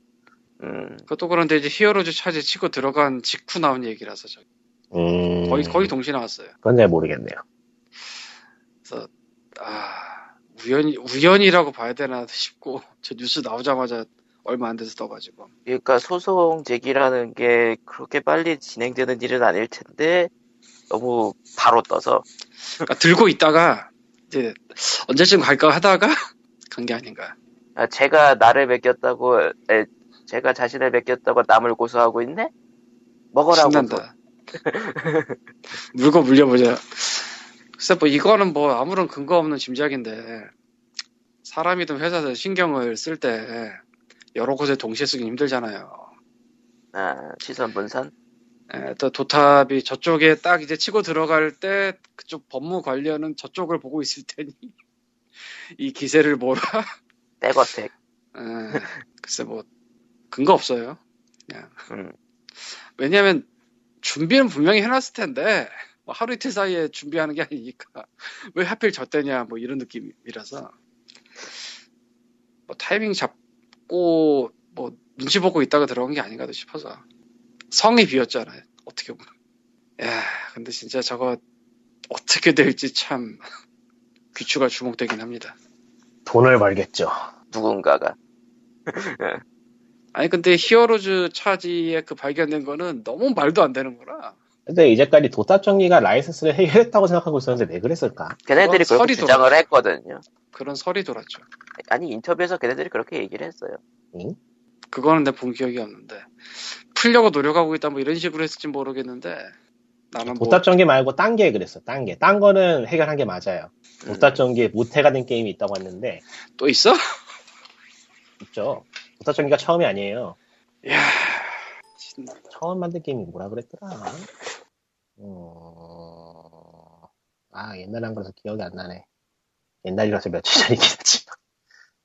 음, 그것도 그런데 이제 히어로즈 차지 치고 들어간 직후 나온 얘기라서 저 음, 거의 거의 동시에 나왔어요. 그건 잘 모르겠네요. 그래서 아 우연히 우연이라고 봐야 되나 싶고 저 뉴스 나오자마자 얼마 안 돼서 떠가지고 그러니까 소송 제기라는 게 그렇게 빨리 진행되는 일은 아닐 텐데 너무 바로 떠서 그러니까 들고 있다가 이제 언제쯤 갈까 하다가 간 게 아닌가. 아, 제가 나를 베꼈다고 에, 제가 자신을 베꼈다고 남을 고소하고 있네? 먹어라고 신난다. 물고 물려보자. 글쎄 뭐 이거는 뭐 아무런 근거 없는 짐작인데 사람이든 회사든 신경을 쓸 때 여러 곳에 동시에 쓰기 힘들잖아요. 아, 시선 분산? 에, 또 도탑이 저쪽에 딱 이제 치고 들어갈 때 그쪽 법무 관련은 저쪽을 보고 있을 테니 이 기세를 몰아 back attack. 에, 글쎄 뭐 근거 없어요. 그냥 음. 왜냐하면 준비는 분명히 해놨을 텐데 뭐 하루 이틀 사이에 준비하는 게 아니니까 왜 하필 저 때냐 뭐 이런 느낌이라서 뭐 타이밍 잡고 뭐 눈치 보고 있다가 들어간 게 아닌가 싶어서 성이 비었잖아요 어떻게 보면 야 근데 진짜 저거 어떻게 될지 참 귀추가 주목되긴 합니다 돈을 벌겠죠. 누군가가. 아니 근데 히어로즈 차지에 그 발견된 거는 너무 말도 안 되는 거라 근데 이제까지 도타 정리가 라이센스를 해결했다고 생각하고 있었는데 왜 그랬을까? 걔네들이 그렇게 주장을 돌았죠. 했거든요. 그런 설이 돌았죠 아니 인터뷰에서 걔네들이 그렇게 얘기를 했어요. 응? 그거는 내 본 기억이 없는데 풀려고 노력하고 있다 뭐 이런 식으로 했을지 모르겠는데 나는 뭐 도타 정기 말고 딴 게 그랬어. 딴 게. 딴 거는 해결한 게 맞아요. 음. 도타 정기에 모태가 된 게임이 있다고 했는데 또 있어? 있죠. 도타 정기가 처음이 아니에요. 야 신나. 처음 만든 게임이 뭐라 그랬더라? 어... 아, 옛날에 한 거라서 기억이 안 나네. 옛날이라서 며칠 전이긴 하지만.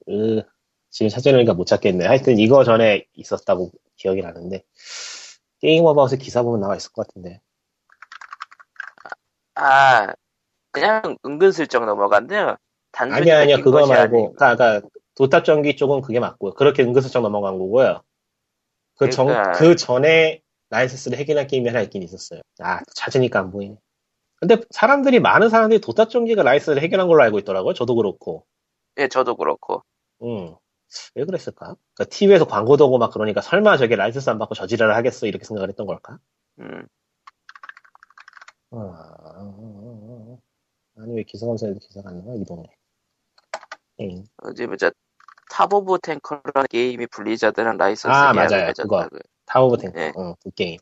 으, 지금 찾아내니까 못 찾겠네. 하여튼 이거 전에 있었다고 기억이 나는데. 게임 어바웃에 기사 보면 나와 있을 것 같은데. 아 그냥 은근슬쩍 넘어간대요. 단순히 아니야, 아니야. 그거 말고. 아니고. 그니까, 도탑 전기 쪽은 그게 맞고요. 그렇게 은근슬쩍 넘어간 거고요. 그 전, 그러니까- 그 전에 라이센스를 해결한 게임이 하나 있긴 있었어요. 아, 찾으니까 안 보이네. 근데 사람들이, 많은 사람들이 도탑 전기가 라이센스를 해결한 걸로 알고 있더라고요. 저도 그렇고. 예, 저도 그렇고. 음. 왜 그랬을까? 그러니까 TV에서 광고도 오고 막 그러니까 설마 저게 라이센스 안 받고 저지랄을 하겠어 이렇게 생각을 했던 걸까? 음. 어... 아니 왜 기사 검색해도 기사가 안 나와 이 동네? 에잉. 어제 뭐 저 Top of Tanker라는 게임이 블리자드랑 라이선스 아, 맞아요. 맺었다고요. Tower of Tank. 네. 어, 그 게임.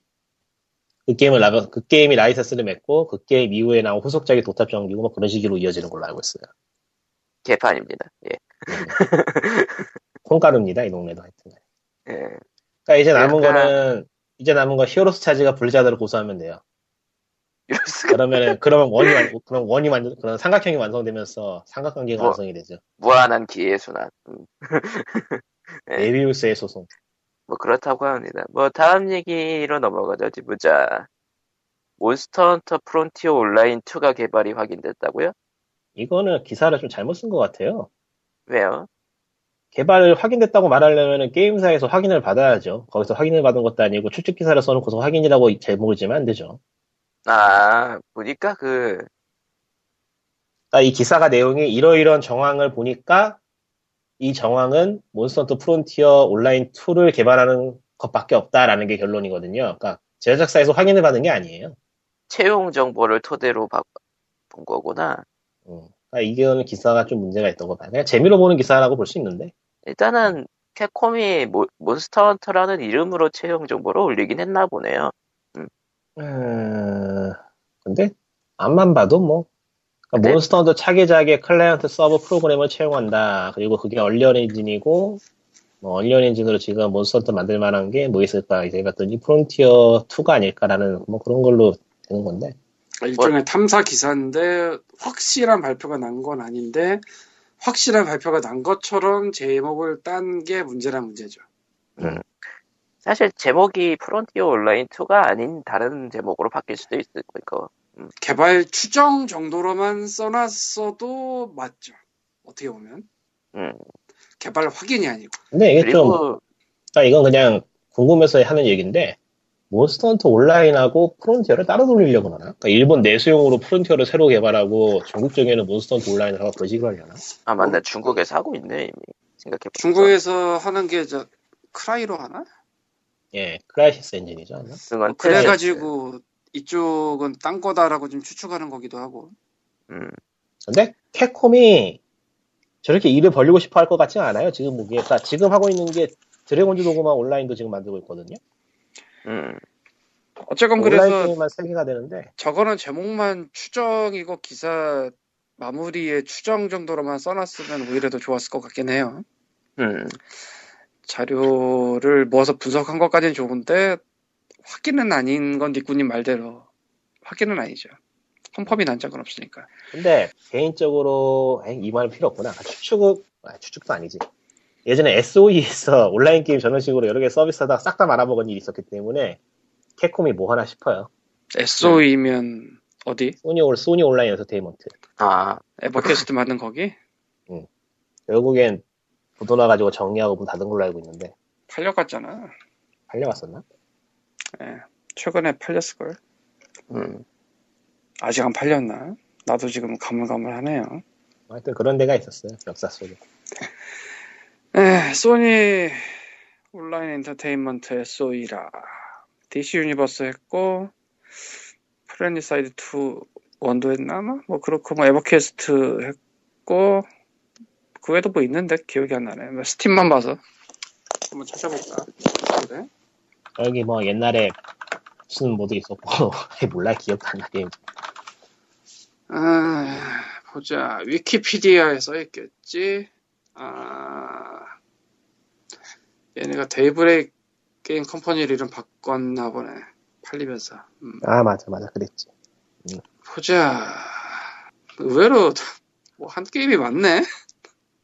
그 게임을 라, 그 게임이 라이센스를 맺고 그 게임 이후에 나온 후속작이 도탑 전기고 뭐 그런 식으로 이어지는 걸로 알고 있어요. 개판입니다. 예. 콩가루입니다 이 동네도 하여튼. 예. 그러니까 이제 남은 약간- 거는 이제 남은 건 Heroes Charge가 블리자드를 고소하면 돼요. 그러면은 그러면 원이 완 그럼 원이 완전 그런 삼각형이 완성되면서 삼각관계가 뭐. 완성이 되죠. 무한한 기회 순환. 음. 네. 메비우스의 소송. 뭐 그렇다고 합니다. 뭐 다음 얘기로 넘어가죠. 보자. Monster Hunter Frontier Online 2가 개발이 확인됐다고요? 이거는 기사를 좀 잘못 쓴 것 같아요. 왜요? 개발 확인됐다고 말하려면 게임사에서 확인을 받아야죠. 거기서 확인을 받은 것도 아니고 추측 기사를 써놓고서 확인이라고 제목을 지면 안 되죠. 아, 보니까 그, 그러니까 이 기사가 내용이 이러이러한 정황을 보니까 이 정황은 몬스터 프론티어 온라인 2를 개발하는 것밖에 없다라는 게 결론이거든요. 그러니까 제작사에서 확인을 받은 게 아니에요. 채용 정보를 토대로 봐- 본 거구나. 음. 그러니까 이거는 기사가 좀 문제가 있던 거다. 그냥 재미로 보는 기사라고 볼 수 있는데. 일단은, 캡콤이 모, Monster Hunter라는 이름으로 채용 정보를 올리긴 했나 보네요. 음, 근데 앞만 봐도 뭐 그러니까 네. Monster Hunter 차기작의 클라이언트 서버 프로그램을 채용한다. 그리고 그게 Unreal Engine이고 뭐 Unreal Engine으로 지금 Monster Hunter 만들 만한 게 뭐 있을까 이제 봤더니 프론티어 2가 아닐까라는 뭐 그런 걸로 되는 건데 일종의 탐사 기사인데 확실한 발표가 난 건 아닌데 확실한 발표가 난 것처럼 제목을 딴 게 문제란 문제죠. 사실 제목이 프론티어 온라인 2가 아닌 다른 제목으로 바뀔 수도 있을 거. 개발 추정 정도로만 써놨어도 맞죠. 어떻게 보면 음. 개발 확인이 아니고 근데 이게 좀 그리고, 그러니까 이건 그냥 궁금해서 하는 얘기인데 몬스터 헌터 온라인하고 프론티어를 따로 돌리려고 하나? 그러니까 일본 내수용으로 프론티어를 새로 개발하고 중국 쪽에는 몬스터 헌터 온라인을 하고 그런 식으로 하려나? 아, 맞네. 중국에서 하고 있네, 이미. 생각해보니까. 중국에서 하는 게 저 크라이로 하나? 예, 크라이시스 엔진이죠. 아마? 그건 그래가지고 이쪽은 딴 거다라고 좀 추측하는 거기도 하고 음. 근데 캡콤이 저렇게 일을 벌리고 싶어 할 것 같지 않아요. 지금 보기에. 그러니까 지금 하고 있는 게 드래곤즈 도그마 온라인도 지금 만들고 있거든요. 음. 어쨌건 그래서 게임만 3개가 되는데 저거는 제목만 추정이고 기사 마무리에 추정 정도로만 써놨으면 오히려 더 좋았을 것 같긴 해요. 음. 자료를 모아서 분석한 것까지는 좋은데 확인은 아닌 건 니꾸님 말대로 확인은 아니죠. confirm이 난 적은 없으니까. 근데 개인적으로 이 말은 필요 없구나. 추측은 아, 추측도 아니지. 예전에 SOE에서 온라인 게임 저런 식으로 여러 개 서비스하다가 싹다 말아먹은 일이 있었기 때문에 캡콤이 뭐 하나 싶어요. SO이면 어디? 소니 올 소니 온라인 엔터테인먼트. 아, 에버캐스트 만든 거기? 결국엔 부도나 가지고 정리하고 문 닫은 걸로 알고 있는데 팔려갔잖아. 팔려갔었나? 예. 최근에 팔렸을 걸? 음, 아직 안 팔렸나? 나도 지금 가물가물하네요. 하여튼 그런 데가 있었어요 역사 속에. 에, 소니 온라인 엔터테인먼트 SOE라 DC 유니버스 했고 플래닛사이드 2, 1도 했나 아마? 뭐 그렇고 뭐 에버퀘스트 했고 그 외에도 뭐 있는데 기억이 안 나네 뭐 스팀만 봐서 한번 찾아볼까 그래? 여기 뭐 옛날에 무슨 모드 있었고 몰라 기억도 안 나 게임. 아, 보자 위키피디아에 써 있겠지 아 얘네가 데이브레이크 게임 컴퍼니를 이름 바꿨나 보네 팔리면서 음. 아 맞아 맞아 그랬지. 보자. 의외로 뭐 한 게임이 많네.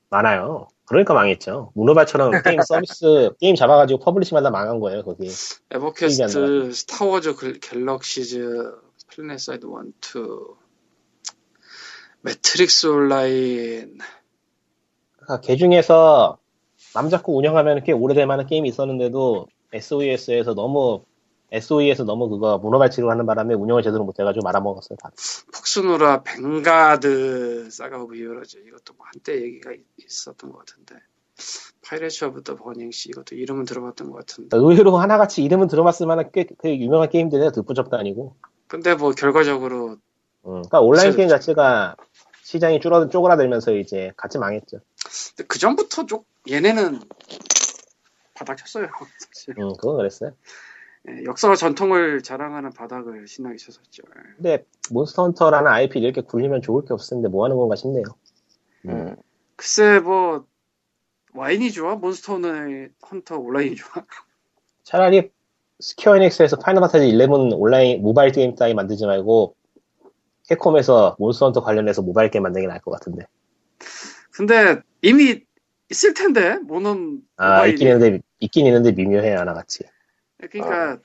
많아요. 그러니까 망했죠. 문어발처럼 게임 서비스 게임 잡아가지고 publishing하다 망한 거예요 거기. 에버퀘스트, 스타워즈 글- 갤럭시즈, 플래닛사이드 1, 2, 매트릭스 온라인. 그러니까 걔 중에서 남 잡고 운영하면 꽤 오래될 만한 게임이 있었는데도 SOES에서 너무 SOE에서 너무 그거 문어발치로 하는 바람에 운영을 제대로 못해가지고 말아먹었어요. 다. 폭스노라, 뱅가드, 사가 오브 히어로즈. 이것도 뭐 한때 얘기가 있- 있었던 것 같은데. 파이레츠 오브 더 버닝시. 이것도 이름은 들어봤던 것 같은데. 의외로 하나같이 이름은 들어봤을 만한 꽤, 꽤 유명한 게임들이라 듣보잡도 아니고. 근데 뭐 결과적으로 음, 그러니까 온라인 게임. 자체가 시장이 줄어 쪼그라들면서 이제 같이 망했죠. 그 전부터 좀 얘네는 바닥쳤어요. 사실. 음, 그건 그랬어요. 예, 역사와 전통을 자랑하는 바닥을 신나게 쳤었죠. 예. 근데 몬스터 헌터라는 IP 를 이렇게 굴리면 좋을 게 없을 텐데 뭐 하는 건가 싶네요. 음. 글쎄 뭐 와인이 좋아? 몬스터 헌터 온라인이 좋아? 차라리 스퀘어 에닉스에서 파이널 판타지 11 온라인 모바일 게임 따위 만들지 말고 캡콤에서 몬스터 헌터 관련해서 모바일 게임 만드는 게 나을 것 같은데. 근데 이미 있을 텐데 모논 아, 모바일이. 있긴 있는데, 있긴 있는데 미묘해요, 하나같이. 그러니까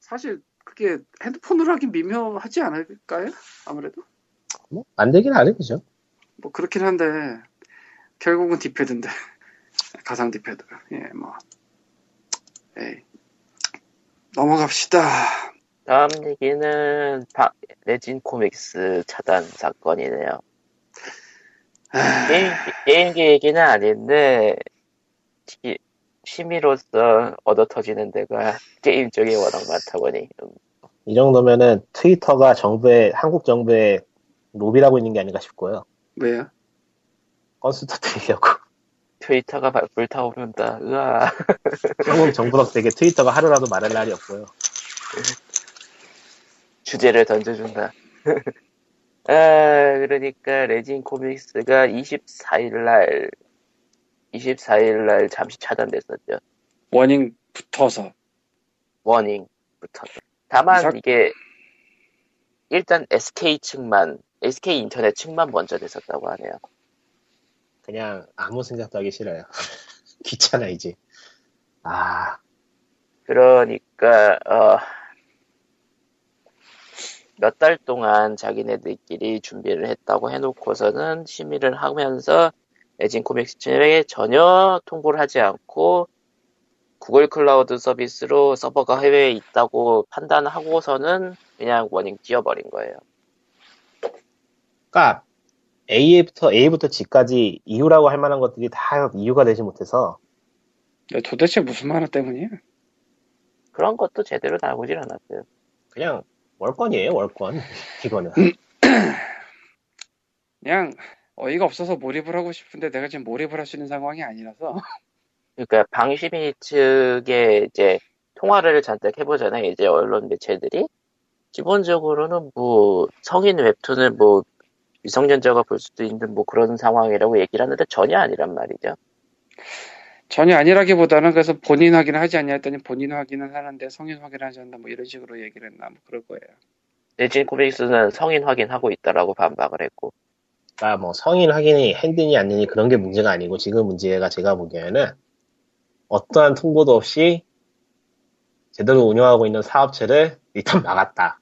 사실 그게 핸드폰으로 하긴 미묘하지 않을까요? 아무래도 뭐, 안 해, 그죠? 뭐 그렇긴 한데 결국은 D-pad인데 가상 D-pad 예 뭐 에이 넘어갑시다 다음 얘기는 바- 레진 코믹스 차단 사건이네요. 아, 게임, 게임기 얘기는 아닌데, 시- 취미로서 얻어 터지는 데가 게임 쪽에 워낙 많다 보니. 음, 이 정도면은 트위터가 정부의, 한국 정부의 로비라고 있는 게 아닌가 싶고요. 왜요? 건수 터뜨리려고. 트위터가 막 불타오른다. 으아. 한국 정부로서에게 트위터가 하루라도 말할 날이 없고요. 주제를 던져준다. 아, 그러니까 레진 코믹스가 24일날 24일날 잠시 차단됐었죠. 워닝 붙어서 워닝부터. 다만 이삭- 이게 일단 SK 측만 SK 인터넷 측만 먼저 됐었다고 하네요. 그냥 아무 생각도 하기 싫어요. 귀찮아, 이제. 아, 그러니까 어, 몇 달 동안 자기네들끼리 준비를 했다고 해놓고서는 심의를 하면서 레진 코믹스 측에 전혀 통보를 하지 않고 구글 클라우드 서비스로 서버가 해외에 있다고 판단하고서는 그냥 warning 띄워버린 거예요. 그니까, A부터, A부터 Z까지 이유라고 할 만한 것들이 다 이유가 되지 못해서, 도대체 무슨 만화 때문이야? 그런 것도 제대로 나오질 않았어요. 그냥 월권이에요, 월권. 이거는. 그냥 어이가 없어서 몰입을 하고 싶은데 내가 지금 몰입을 할 수 있는 상황이 아니라서 그러니까 방심이 측에 이제 통화를 잔뜩 해보잖아요. 이제 언론 매체들이 기본적으로는 뭐 성인 웹툰을 뭐 미성년자가 볼 수도 있는 뭐 그런 상황이라고 얘기를 하는데 전혀 아니란 말이죠. 전혀 아니라기보다는 그래서 본인 확인을 하지 않냐 했더니 본인 확인은 하는데 성인 확인을 하지 않는다 뭐 이런 식으로 얘기를 했나 뭐 그럴 거예요. 레진 코믹스는 성인 확인하고 있다라고 반박을 했고 그러니까 뭐 성인 확인이 했느니 아니니 그런 게 문제가 아니고 지금 문제가 제가 보기에는 어떠한 통보도 없이 제대로 운영하고 있는 사업체를 일단 막았다.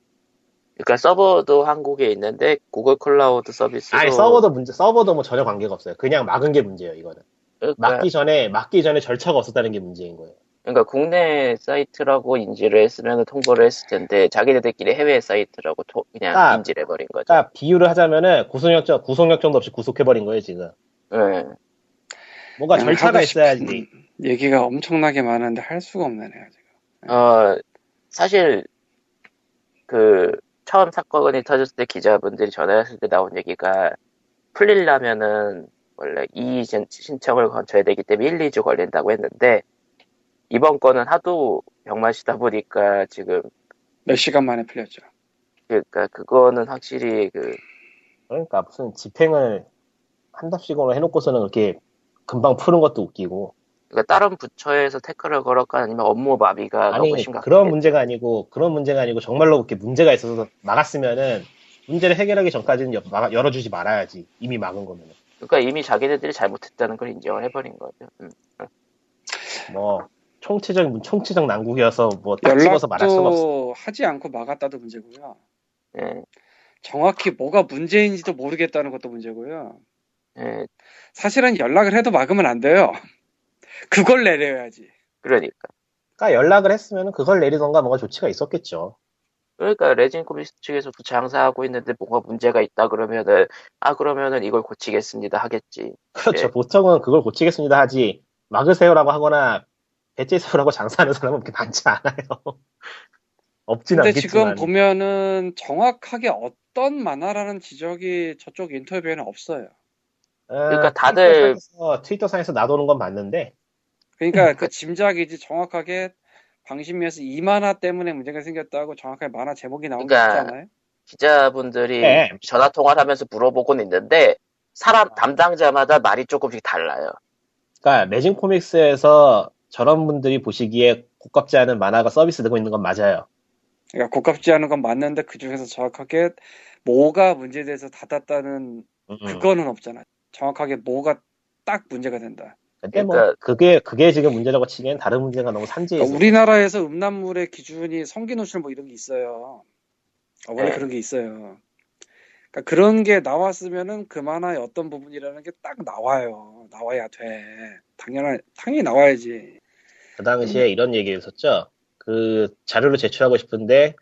그러니까 서버도 한국에 있는데 구글 클라우드 서비스로 아니 서버도 문제 서버도 뭐 전혀 관계가 없어요. 그냥 막은 게 문제예요 이거는. 그러니까, 막기 전에 막기 전에 절차가 없었다는 게 문제인 거예요. 그러니까 국내 사이트라고 인지를 했으면 통보를 했을 텐데 자기네들끼리 해외 사이트라고 토- 그냥 아, 인지를 해버린 거죠. 그러니까 비유를 하자면은 구속력정 구속력정도 없이 구속해버린 거예요 지금. 예. 뭔가 하고 절차가 있어야지. 얘기가 엄청나게 많은데 할 수가 없네 내가 지금. 어, 사실, 그, 처음 사건이 터졌을 때 기자분들이 전화했을 때 나온 얘기가, 풀리려면은, 원래 이의 신- 신청을 거쳐야 되기 때문에 1, 2주 걸린다고 했는데, 이번 건은 하도 병마시다 보니까 지금, 몇 시간 만에 풀렸죠. 그니까 그거는 확실히 그, 그러니까 무슨 집행을 한답식으로 해놓고서는 그렇게 금방 푸는 것도 웃기고. 그러니까 다른 부처에서 태클을 걸었건 아니면 업무 마비가 너무 아니 심각해. 그런 문제가 아니고 그런 문제가 아니고 정말로 그렇게 문제가 있어서 막았으면은 문제를 해결하기 전까지는 열어주지 말아야지 이미 막은 거면 그러니까 이미 자기네들이 잘못했다는 걸 인정을 해버린 거죠. 음. 뭐 총체적 총체적 난국이어서 뭐딱 집어서 말할 수가 없어. 하지 않고 막았다도 문제고요. 예, 정확히 뭐가 문제인지도 모르겠다는 것도 문제고요. 예, 사실은 연락을 해도 막으면 안 돼요. 그걸 내려야지. 그러니까. 그러니까 연락을 했으면 그걸 내리던가 뭔가 조치가 있었겠죠. 그러니까 레진 코믹스 측에서도 장사하고 있는데 뭐가 문제가 있다 그러면은 아 그러면은 이걸 고치겠습니다 하겠지. 그렇죠. 예. 보통은 그걸 고치겠습니다 하지 막으세요라고 하거나 배째세요라고 장사하는 사람은 그렇게 많지 않아요. 없진 근데 않겠지만. 지금 보면은 정확하게 어떤 만화라는 지적이 저쪽 인터뷰에는 없어요. 그러니까 다들- 트위터상에서, 트위터상에서 나도는 건 맞는데 그러니까 그 짐작이지 정확하게 방심위에서 이 만화 때문에 문제가 생겼다고 정확하게 만화 제목이 나온 게 그러니까 없잖아요. 기자분들이 네. 전화 통화를 하면서 물어보고는 있는데 사람 담당자마다 말이 조금씩 달라요. 그러니까 레진 코믹스에서 저런 분들이 보시기에 고깝지 않은 만화가 서비스되고 있는 건 맞아요. 그러니까 고깝지 않은 건 맞는데 그 중에서 정확하게 뭐가 문제돼서 닫았다는 음. 그거는 없잖아. 정확하게 뭐가 딱 문제가 된다. 근데 뭐 그러니까- 그게 그게 지금 문제라고 치기엔 다른 문제가 너무 산재해 그러니까. 우리나라에서 음란물의 기준이 성기 노출 뭐 이런 게 있어요. 어, 원래 네. 그런 게 있어요. 그러니까 그런 게 나왔으면은 그 만화의 어떤 부분이라는 게 딱 나와요. 나와야 돼. 당연한 당연히 나와야지. 그 당시에 이런 얘기 있었죠. 그 자료를 제출하고 싶은데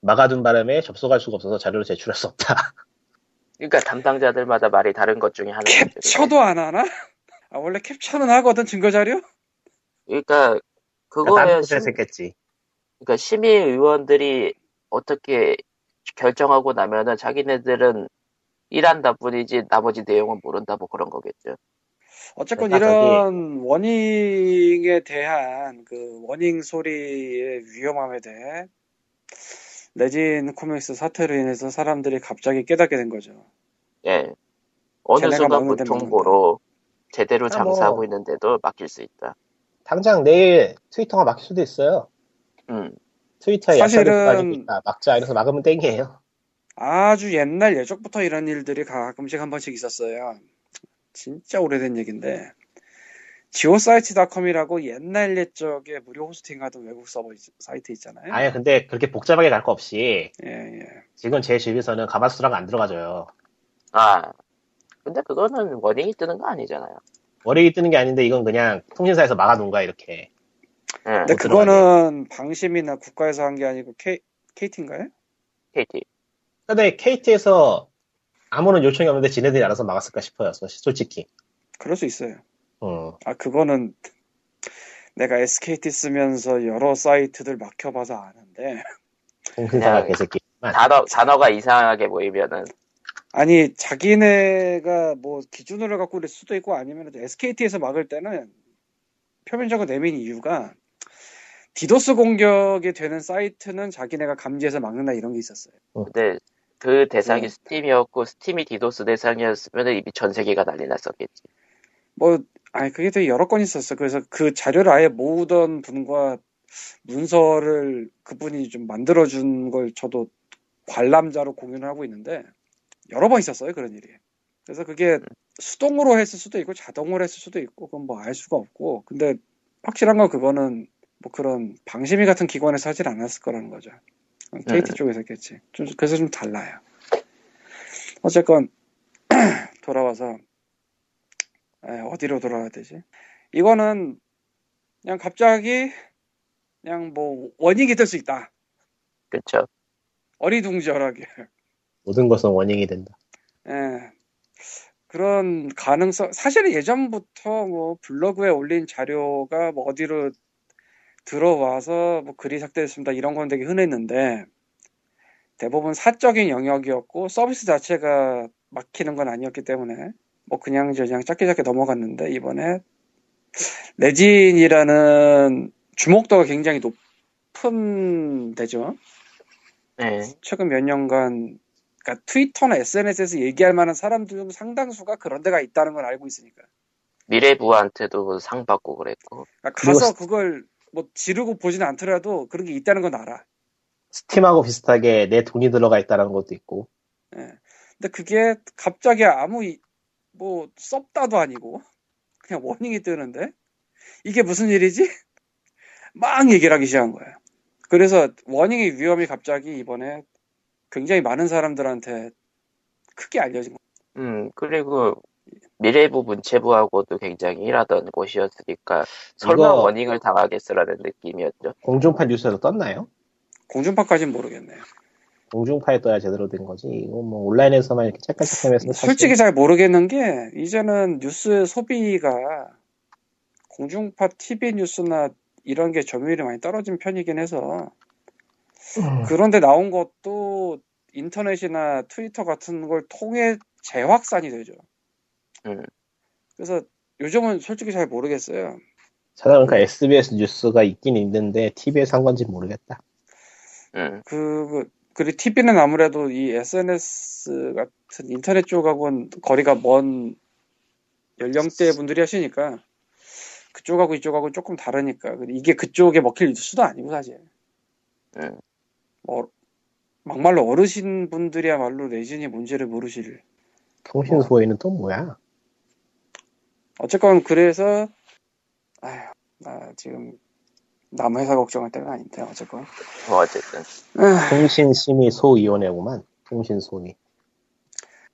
막아둔 바람에 접속할 수가 없어서 자료를 제출할 수 없다. 그러니까 담당자들마다 말이 다른 것 중에 하나죠. 캡처도 안 하나? 아, 원래 캡처는 하거든 증거 자료? 그러니까 그거에 심, 했겠지. 그러니까 심의위원들이 어떻게 결정하고 나면은 자기네들은 일한다 뿐이지 나머지 내용은 모른다 뭐 그런 거겠죠. 어쨌건 그러니까 이런 워닝에 대한 그 워닝 소리의 위험함에 대해 레진 코믹스 사태로 인해서 사람들이 갑자기 깨닫게 된 거죠. 예. 어느 순간 무통보로 제대로 아, 장사하고 뭐. 있는데도 맡길 수 있다. 당장 내일 트위터가 막힐 수도 있어요. 음. 트위터에 사실은- 있다. 막자 이래서 막으면 땡이에요. 아주 옛날 예적부터 이런 일들이 가끔씩 한 번씩 있었어요. 진짜 오래된 얘기인데 지오사이트닷컴이라고 옛날 옛적에 무료 호스팅하던 외국 서버 있- 사이트 있잖아요. 아니 근데 그렇게 복잡하게 갈 거 없이 예, 예. 지금 제 집에서는 가마수랑 안 들어가져요. 아. 근데 그거는 원인이 뜨는 거 아니잖아요. 월요일 뜨는 게 아닌데 이건 그냥 통신사에서 막아놓은 거야 이렇게. 예. 근데 못 들어가게. 그거는 방심이나 국가에서 한 게 아니고 K, KT인가요? KT. 근데 KT에서 아무런 요청이 없는데 지네들이 알아서 막았을까 싶어요. 소- 솔직히. 그럴 수 있어요. 음. 아, 그거는 내가 SKT 쓰면서 여러 사이트들 막혀봐서 아는데. 통신사가 그냥 개새끼만. 단어, 단어가 이상하게 보이면은, 아니, 자기네가 뭐 기준으로 갖고 그럴 수도 있고 아니면 SKT에서 막을 때는 표면적으로 내민 이유가 디도스 공격이 되는 사이트는 자기네가 감지해서 막는다 이런 게 있었어요. 근데 그 대상이 네. 스팀이었고, 스팀이 디도스 대상이었으면 이미 전 세계가 난리 났었겠지. 뭐, 아니, 그게 되게 여러 건 있었어. 그래서 그 자료를 아예 모으던 분과 문서를 그분이 좀 만들어준 걸 저도 관람자로 공유를 하고 있는데, 여러 번 있었어요, 그런 일이. 그래서 그게 수동으로 했을 수도 있고, 자동으로 했을 수도 있고, 그건 뭐 알 수가 없고, 근데 확실한 건 그거는 뭐 그런 방심위 같은 기관에서 하질 않았을 거라는 거죠. KT 쪽에서 했겠지. 좀, 그래서 좀 달라요. 어쨌건 돌아와서 에, 어디로 돌아가야 되지? 이거는 그냥 갑자기 그냥 뭐 원인이 될 수 있다. 그쵸. 어리둥절하게. 모든 것은 원인이 된다. 예. 그런 가능성, 사실은 예전부터 뭐 블로그에 올린 자료가 뭐 어디로 들어와서 뭐 글이 삭제됐습니다. 이런 건 되게 흔했는데 대부분 사적인 영역이었고 서비스 자체가 막히는 건 아니었기 때문에 뭐 그냥 그냥 짧게 짧게 넘어갔는데 이번에 레진이라는 주목도가 굉장히 높은 데죠. 네. 최근 몇 년간 그러니까 트위터나 SNS에서 얘기할 만한 사람들 중 상당수가 그런 데가 있다는 걸 알고 있으니까. 미래부한테도 상 받고 그랬고. 그러니까 가서 그걸 뭐 지르고 보지는 않더라도 그런 게 있다는 건 알아. 스팀하고 비슷하게 내 돈이 들어가 있다는 것도 있고. 예. 근데 그게 갑자기 아무 이- 뭐 썩다도 아니고 그냥 워닝이 뜨는데 이게 무슨 일이지? 막 얘기를 하기 시작한 거예요. 그래서 워닝의 위험이 갑자기 이번에 굉장히 많은 사람들한테 크게 알려진 거. 음, 그리고 미래부 문체부하고도 굉장히 일하던 곳이었으니까 설마 워닝을 당하겠어라는 느낌이었죠. 공중파 뉴스에서 떴나요? 공중파까지는 모르겠네요. 공중파에 떠야 제대로 된 거지. 이거 뭐 온라인에서만 이렇게 짝짝짝하면서 솔직히 잘 모르겠는 게 이제는 뉴스 소비가 공중파 TV 뉴스나 이런 게 점유율이 많이 떨어진 편이긴 해서 음. 그런데 나온 것도 인터넷이나 트위터 같은 걸 통해 재확산이 되죠. 음. 그래서 요즘은 솔직히 잘 모르겠어요. 찾아보니까 SBS 뉴스가 있긴 있는데 TV에 산 건지 모르겠다. 음, 그, 그 그리고 TV는 아무래도 이 SNS 같은 인터넷 쪽하고는 거리가 먼 연령대 분들이 하시니까 그쪽하고 이쪽하고 조금 다르니까 이게 그쪽에 먹힐 뉴스도 아니고 사실 음. 뭐 막말로 어르신 분들이야말로 레진이 뭔지를 모르실 통신 소위는 또 뭐야? 어쨌건 그래서 아휴 나 지금 남 회사 걱정할 때가 아닌데 어쨌건 뭐 어쨌든. 에휴, 통신 심의 소위원회구만. 통신 소위.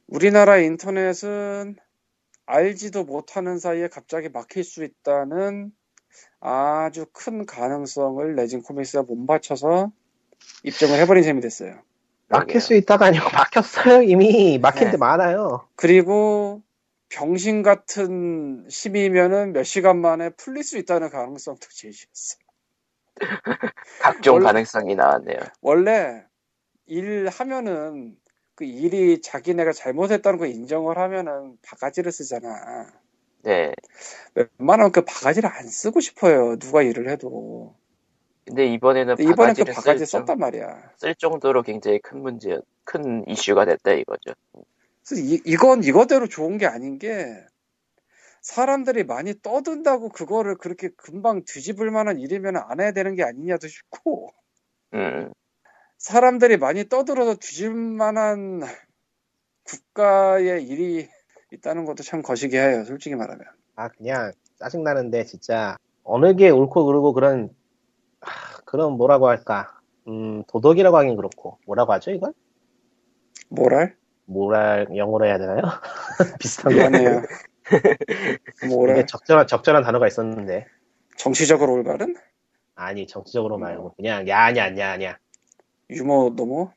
우리나라 인터넷은 알지도 못하는 사이에 갑자기 막힐 수 있다는 아주 큰 가능성을 레진 코믹스가 몸바쳐서 입증을 해버린 셈이 됐어요. 막힐 수 있다가 아니고 막혔어요 이미. 막힌 네. 데 많아요. 그리고 병신 같은 힘이면은 몇 시간 만에 풀릴 수 있다는 가능성도 제시했어. 각종 원래- 가능성이 나왔네요. 원래 일 하면은 그 일이 자기네가 잘못했다는 거 인정을 하면은 바가지를 쓰잖아. 네. 웬만하면 그 바가지를 안 쓰고 싶어요. 누가 일을 해도. 근데 이번에는 근데 이번엔 그 바가지를 바가지 썼단 말이야. 쓸 정도로 굉장히 큰 문제, 큰 이슈가 됐다 이거죠. 그래서 이, 이건 이거대로 좋은 게 아닌 게 사람들이 많이 떠든다고 그거를 그렇게 금방 뒤집을 만한 일이면 안 해야 되는 게 아니냐도 싶고 음, 사람들이 많이 떠들어서 뒤집을 만한 국가의 일이 있다는 것도 참 거시기 해요. 솔직히 말하면. 아 그냥 짜증나는데 진짜 어느 게 옳고 그르고 그런 아, 그런 뭐라고 할까 음 도덕이라고 하긴 그렇고 뭐라고 하죠 이걸? 모랄? 모랄 영어로 해야 되나요? 비슷한 거. 이게 모랄? 적절한 적절한 단어가 있었는데 정치적으로 올바른? 아니 정치적으로 말고 그냥 야냐 야냐 유머 너무?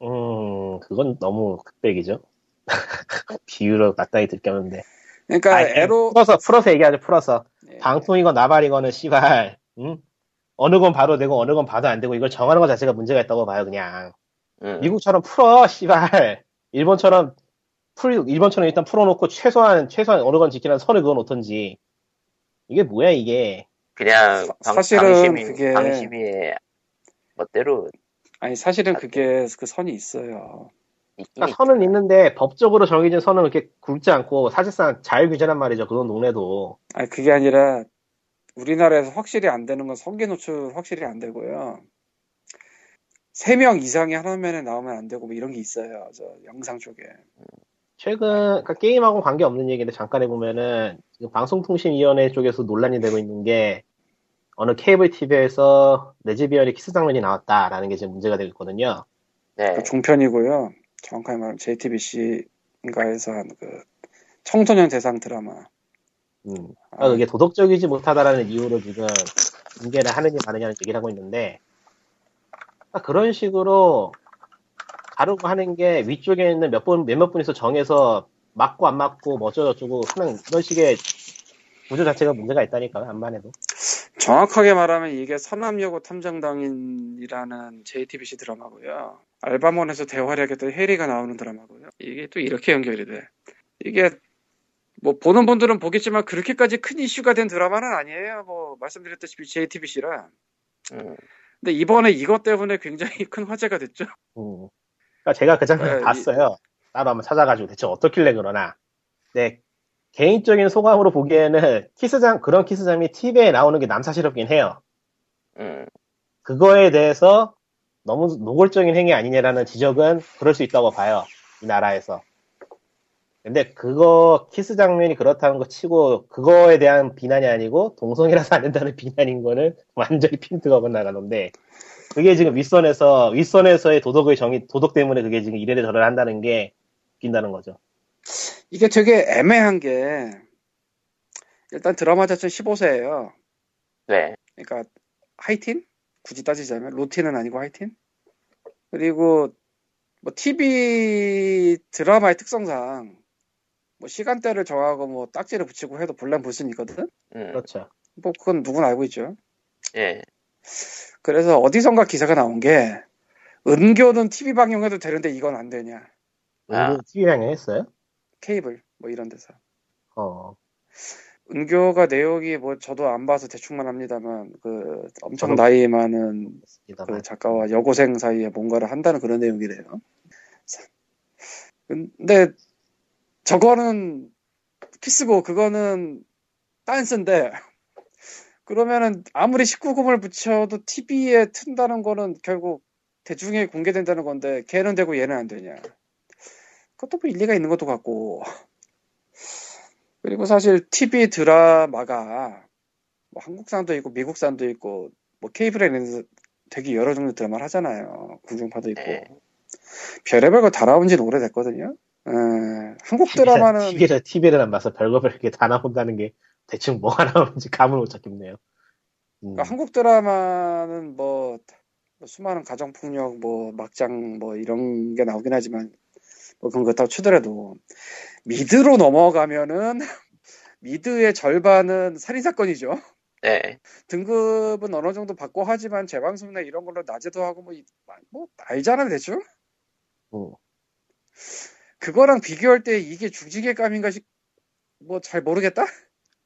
음 그건 너무 흑백이죠 비유로 마땅히 들켰는데 그러니까 아니, 애로 풀어서 풀어서 얘기하죠 풀어서 예. 방통이건 나발이거는 씨발 응? 어느 건 봐도 되고 어느 건 봐도 안 되고 이걸 정하는 것 자체가 문제가 있다고 봐요 그냥. 음. 미국처럼 풀어 씨발. 일본처럼 풀 일본처럼 일단 풀어놓고 최소한 최소한 어느 건 지키는 선을 그어놓던지. 이게 뭐야 이게? 그냥 사- 방, 사실은 방심이, 그게- 방심위의 멋대로 아니 사실은 그게 그 선이 있어요. 그러니까 선은 있는데 법적으로 정해진 선은 그렇게 굵지 않고 사실상 자율 규제란 말이죠 그런 동네도. 아니 그게 아니라 우리나라에서 확실히 안 되는 건 성계 노출 확실히 안 되고요. 세명 이상이 한 화면에 나오면 안 되고 뭐 이런 게 있어요. 저 영상 쪽에. 최근 그러니까 게임하고 관계 없는 얘기인데 잠깐 해보면은 지금 방송통신위원회 쪽에서 논란이 되고 있는 게 어느 케이블 TV에서 레즈비언의 키스 장면이 나왔다라는 게 지금 문제가 되고 있거든요. 네. 그 종편이고요. 정확하게 말하면 JTBC인가에서 한 그 청소년 대상 드라마. 음. 그러니까 그게 도덕적이지 못하다라는 이유로 지금 인계를 하느냐 마느냐는 얘기를 하고 있는데 그러니까 그런 식으로 가르고 하는 게 위쪽에 있는 몇 분, 몇몇 분이서 정해서 맞고 안 맞고 뭐 어쩌고저쩌고 하는 이런 식의 구조 자체가 문제가 있다니까 안만 해도 정확하게 말하면 이게 서남여고 탐정당인이라는 JTBC 드라마고요. 알바몬에서 대화를 했던 해리가 나오는 드라마고요. 이게 또 이렇게 연결이 돼. 이게 뭐 보는 분들은 보겠지만 그렇게까지 큰 이슈가 된 드라마는 아니에요. 뭐 말씀드렸다시피 JTBC라. 음. 근데 이번에 이것 때문에 굉장히 큰 화제가 됐죠. 음. 그러니까 제가 그 장면 네, 을 봤어요 따로 한번 찾아가지고 대체 어떻길래 그러나 네 개인적인 소감으로 보기에는 키스장 그런 키스장이 TV에 나오는 게 남사시럽긴 해요 음. 그거에 대해서 너무 노골적인 행위 아니냐라는 지적은 그럴 수 있다고 봐요. 이 나라에서. 근데 그거 키스 장면이 그렇다는 거 치고 그거에 대한 비난이 아니고 동성이라서 안 된다는 비난인 거는 완전히 핀트가 엇나가는데 그게 지금 윗선에서 윗선에서의 도덕의 정의 도덕 때문에 그게 지금 이래를 저래 한다는 게 웃긴다는 거죠. 이게 되게 애매한 게 일단 드라마 자체는 15세예요. 네. 그러니까 하이틴? 굳이 따지자면 로틴은 아니고 하이틴? 그리고 뭐 TV 드라마의 특성상 뭐 시간대를 정하고 뭐 딱지를 붙이고 해도 본란 볼 수는 있거든. 음. 그렇죠. 뭐 그건 누구나 알고 있죠. 예. 그래서 어디선가 기사가 나온 게 은교는 TV 방영해도 되는데 이건 안 되냐. 아. TV 방영했어요? 케이블 뭐 이런 데서. 어. 은교가 내용이 뭐 저도 안 봐서 대충만 합니다만 그 엄청 나이 많은. 그 작가와 여고생 사이에 뭔가를 한다는 그런 내용이래요. 근데 저거는 키스고 그거는 댄스인데 그러면은 아무리 19금을 붙여도 TV에 튼다는 거는 결국 대중에 공개된다는 건데 걔는 되고 얘는 안 되냐. 그것도 뭐 일리가 있는 것도 같고. 그리고 사실 TV 드라마가 뭐 한국산도 있고 미국산도 있고 뭐 케이블에는 되게 여러 종류 드라마를 하잖아요. 궁중파도 있고. 네. 별의별 거다 나온 지는 오래됐거든요. 에, 한국 드라마는 TV를 TV를 안 봐서 별거 별 게 다 나온다는 게 대충 뭐가 나오는지 감을 못 잡겠네요. 음. 그러니까 한국 드라마는 뭐, 뭐 수많은 가정 폭력, 뭐 막장 뭐 이런 게 나오긴 하지만 뭐 그건 그렇다고 치더라도 미드로 넘어가면은 미드의 절반은 살인 사건이죠. 네. 등급은 어느 정도 받고 하지만 재방송이나 이런 걸로 낮에도 하고 뭐, 이- 뭐 알잖아 대충. 음. 그거랑 비교할 때 이게 중지의 감인가 싶, 뭐 잘 모르겠다.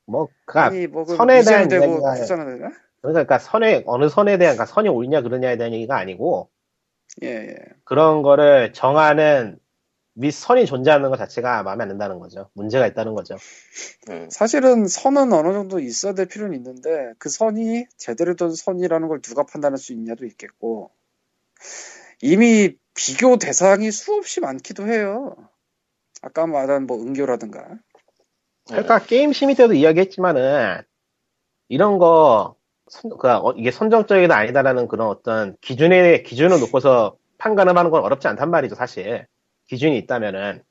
뭐, 그니까, 뭐그 선에 대한 되고 후자는 되나? 그러니까 선에, 어느 선에 대한, 그러니까 선이 옳냐 그러냐에 대한 얘기가 아니고, 예 예. 그런 거를 정하는 윗선이 존재하는 것 자체가 마음에 안 든다는 거죠. 문제가 있다는 거죠. 음. 사실은 선은 어느 정도 있어야 될 필요는 있는데 그 선이 제대로 된 선이라는 걸 누가 판단할 수 있냐도 있겠고 이미 비교 대상이 수없이 많기도 해요. 아까 말한 뭐 은교라든가 그러니까 게임 심의 때도 이야기했지만은, 이런 거, 선, 그, 어, 이게 선정적이다 아니다라는 그런 어떤 기준에, 기준을 놓고서 판단을 하는 건 어렵지 않단 말이죠, 사실. 기준이 있다면은.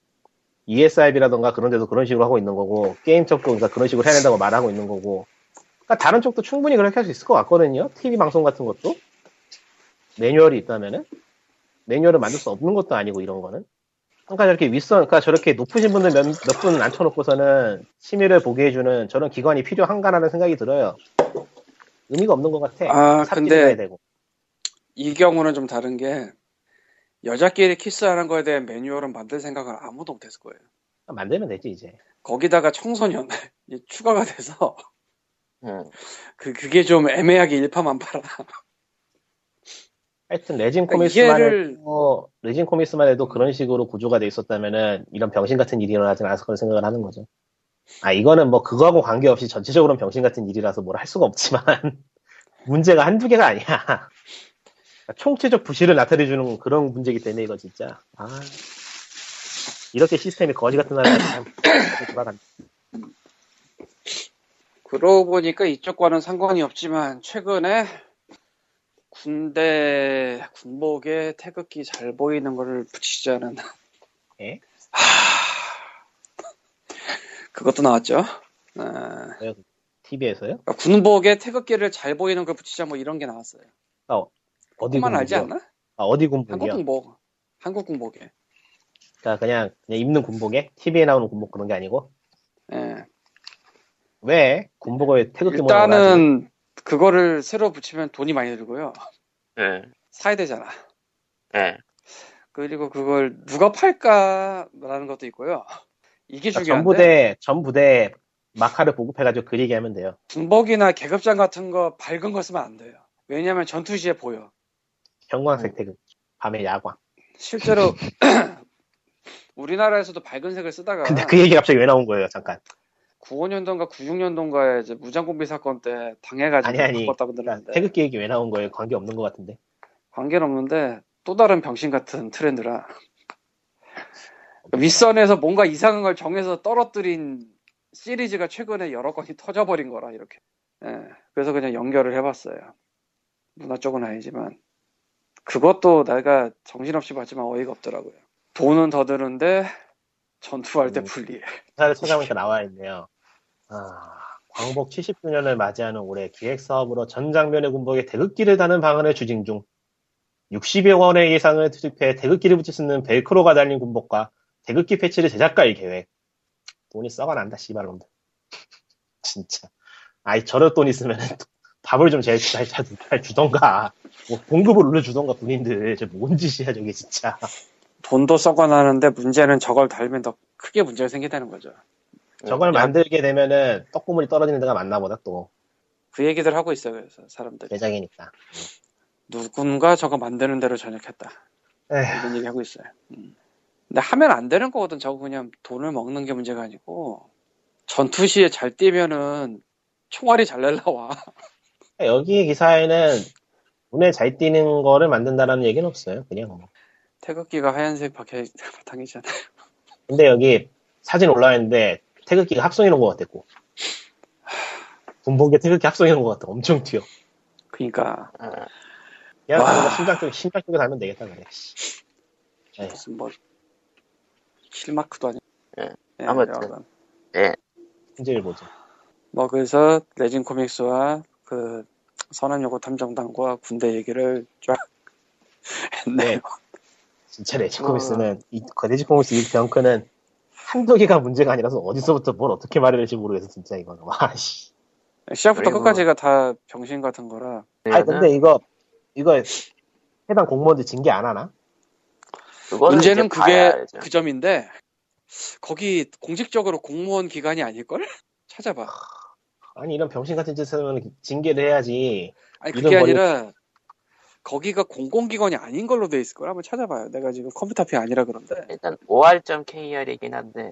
ESIB라던가 그런 데도 그런 식으로 하고 있는 거고, 게임 쪽도 그러니까 그런 식으로 해야 된다고 말하고 있는 거고. 그러니까 다른 쪽도 충분히 그렇게 할 수 있을 것 같거든요. TV 방송 같은 것도. 매뉴얼이 있다면은. 매뉴얼을 만들 수 없는 것도 아니고, 이런 거는. 그러니까 저렇게 윗선, 그러니까 저렇게 높으신 분들 몇, 몇 분은 앉혀놓고서는 심의를 보게 해주는 저런 기관이 필요한가라는 생각이 들어요. 의미가 없는 것 같아. 아, 근데-. 이 경우는 좀 다른 게 여자끼리 키스하는 거에 대한 매뉴얼은 만들 생각을 아무도 못했을 거예요. 만들면 되지, 이제. 거기다가 청소년 이 추가가 돼서 음. 그 그게 좀 애매하게 일파만파라. 하여튼, 레진 그러니까 코믹스만 이해를- 해도, 레진 코믹스만 해도 그런 식으로 구조가 돼 있었다면은, 이런 병신 같은 일이 일어나지 않았을 거라 생각을 하는 거죠. 아, 이거는 뭐, 그거하고 관계없이 전체적으로는 병신 같은 일이라서 뭘 할 수가 없지만, 문제가 한두 개가 아니야. 그러니까 총체적 부실을 나타내주는 그런 문제이기 때문에, 이거 진짜. 아. 이렇게 시스템이 거지 같은 나라가 참, 돌아간다. 그러고 보니까 이쪽과는 상관이 없지만 최근에 군대 군복에 태극기 잘 보이는 거를 붙이자는 예? 그것도 나왔죠. 네. TV에서요? 그러니까 군복에 태극기를 잘 보이는 걸 붙이자 뭐 이런 게 나왔어요. 어디 그만 알지? 않나? 아, 어디 한국 군복이요? 군복. 한국 군복에. 그러니까 그냥, 그냥 입는 군복에? TV에 나오는 군복 그런 게 아니고? 예. 왜? 군복을 태극기? 일단은 그거를 새로 붙이면 돈이 많이 들고요. 예, 사야 되잖아. 예. 그리고 그걸 누가 팔까라는 것도 있고요. 이게 그러니까 중요한데 전부대, 전부대 마카를 보급해가지고 그리게 하면 돼요. 군복이나 계급장 같은 거 밝은 거 쓰면 안 돼요. 왜냐면 전투 시에 보여. 형광색 태극. 밤에 야광. 실제로 우리나라에서도 밝은 색을 쓰다가 근데 그 얘기 갑자기 왜 나온 거예요, 잠깐? 95년도인가 96년도인가에 이제 무장공비 사건 때 당해가지고 아니, 아니. 바꿨다고 그러니까 들었는데. 태극기 얘기 왜 나온 거예요? 관계 없는 것 같은데. 관계는 없는데 또 다른 병신 같은 트렌드라. 윗선에서 뭔가 이상한 걸 정해서 떨어뜨린 시리즈가 최근에 여러 건이 터져버린 거라 이렇게. 예, 그래서 그냥 연결을 해봤어요. 문화 쪽은 아니지만. 그것도 내가 정신없이 봤지만 어이가 없더라고요. 돈은 더 드는데 전투할 때 음. 불리해 기사를 찾아보니까 나와 있네요. 아, 광복 70주년을 맞이하는 올해 기획 사업으로 전 장면의 군복에 태극기를 다는 방안을 추진 중. 60여 원의 예상을 투입해 태극기를 붙일 수 있는 벨크로가 달린 군복과 태극기 패치를 제작할 계획. 돈이 썩어 난다, 씨발놈들. 진짜. 아이, 저럴 돈 있으면 밥을 좀 제일 잘, 잘, 잘 주던가. 뭐 공급을 올려주던가, 군인들. 저 뭔 짓이야, 저게 진짜. 돈도 썩어나는데 문제는 저걸 달면 더 크게 문제가 생긴다는 거죠 저걸 야, 만들게 되면은 떡고물이 떨어지는 데가 맞나 보다, 또. 그 얘기들 하고 있어요 그래서 사람들이 대장이니까. 누군가 저거 만드는 대로 전역했다. 에휴. 이런 얘기 하고 있어요. 음. 근데 하면 안 되는 거거든. 저거 그냥 돈을 먹는 게 문제가 아니고 전투 시에 잘 뛰면은 총알이 잘 날라와. 여기 기사에는 눈에 잘 띄는 거를 만든다라는 얘기는 없어요. 그냥 뭐. 태극기가 하얀색 박혀 바탕이잖아요. 근데 여기 사진 올라와 있는데 태극기가 합성해 놓은 것 같았고. 군복에 태극기 합성해 놓은 것 같아. 엄청 튀어. 그러니까 어, 그냥 와. 심장 쪽 심장 쪽에 달면 되겠다 그래. 씨. 에휴. 무슨 뭐 실마크도 아니고. 예. 예, 아무튼. 여하간. hin지를 보죠. 뭐 그래서 레진 코믹스와 그 선한여고 탐정단과 군대 얘기를 쫙 했네요. 네. 진짜 레지코미스는 이 레지코미스 이 병크는 한두 개가 문제가 아니라서 어디서부터 뭘 어떻게 말해야 될지 모르겠어 진짜 이거는. 와 씨. 시작부터 그리고- 끝까지가 다 병신 같은 거라 아니 근데 이거 이거 해당 공무원들 징계 안 하나? 문제는 그게 알죠. 그 점인데 거기 공식적으로 공무원 기관이 아닐걸? 찾아봐. 아니 이런 병신 같은 짓을 하면 징계를 해야지. 아니 그게 아니라 거기가 공공기관이 아닌 걸로 돼 있을 거야. 한번 찾아봐요. 내가 지금 컴퓨터피 아니라 그런데 일단 5R.kr이긴 한데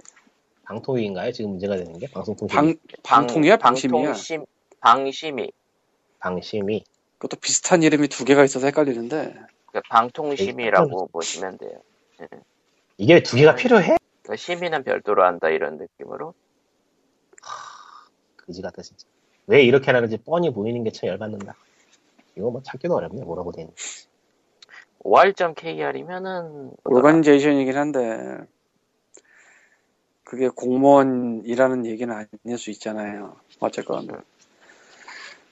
방통위인가요? 지금 문제가 되는 게 방송통신 방 방통이야 방심이야. 방통심 방심이 방심이 그것도 비슷한 이름이 두 개가 있어서 헷갈리는데 그러니까 방통심이라고 보시면 돼요. 이게 두 개가 필요해? 그러니까 심의는 별도로 한다 이런 느낌으로. 그지 같다 진짜. 왜 이렇게 하는지 뻔히 보이는 게 참 열받는다. 이거 뭐 찾기도 어렵네 뭐라고 돼 있는. 5R.kr이면은 오거니제이션이긴 한데 그게 공무원이라는 얘기는 아닐 수 있잖아요. 어쨌건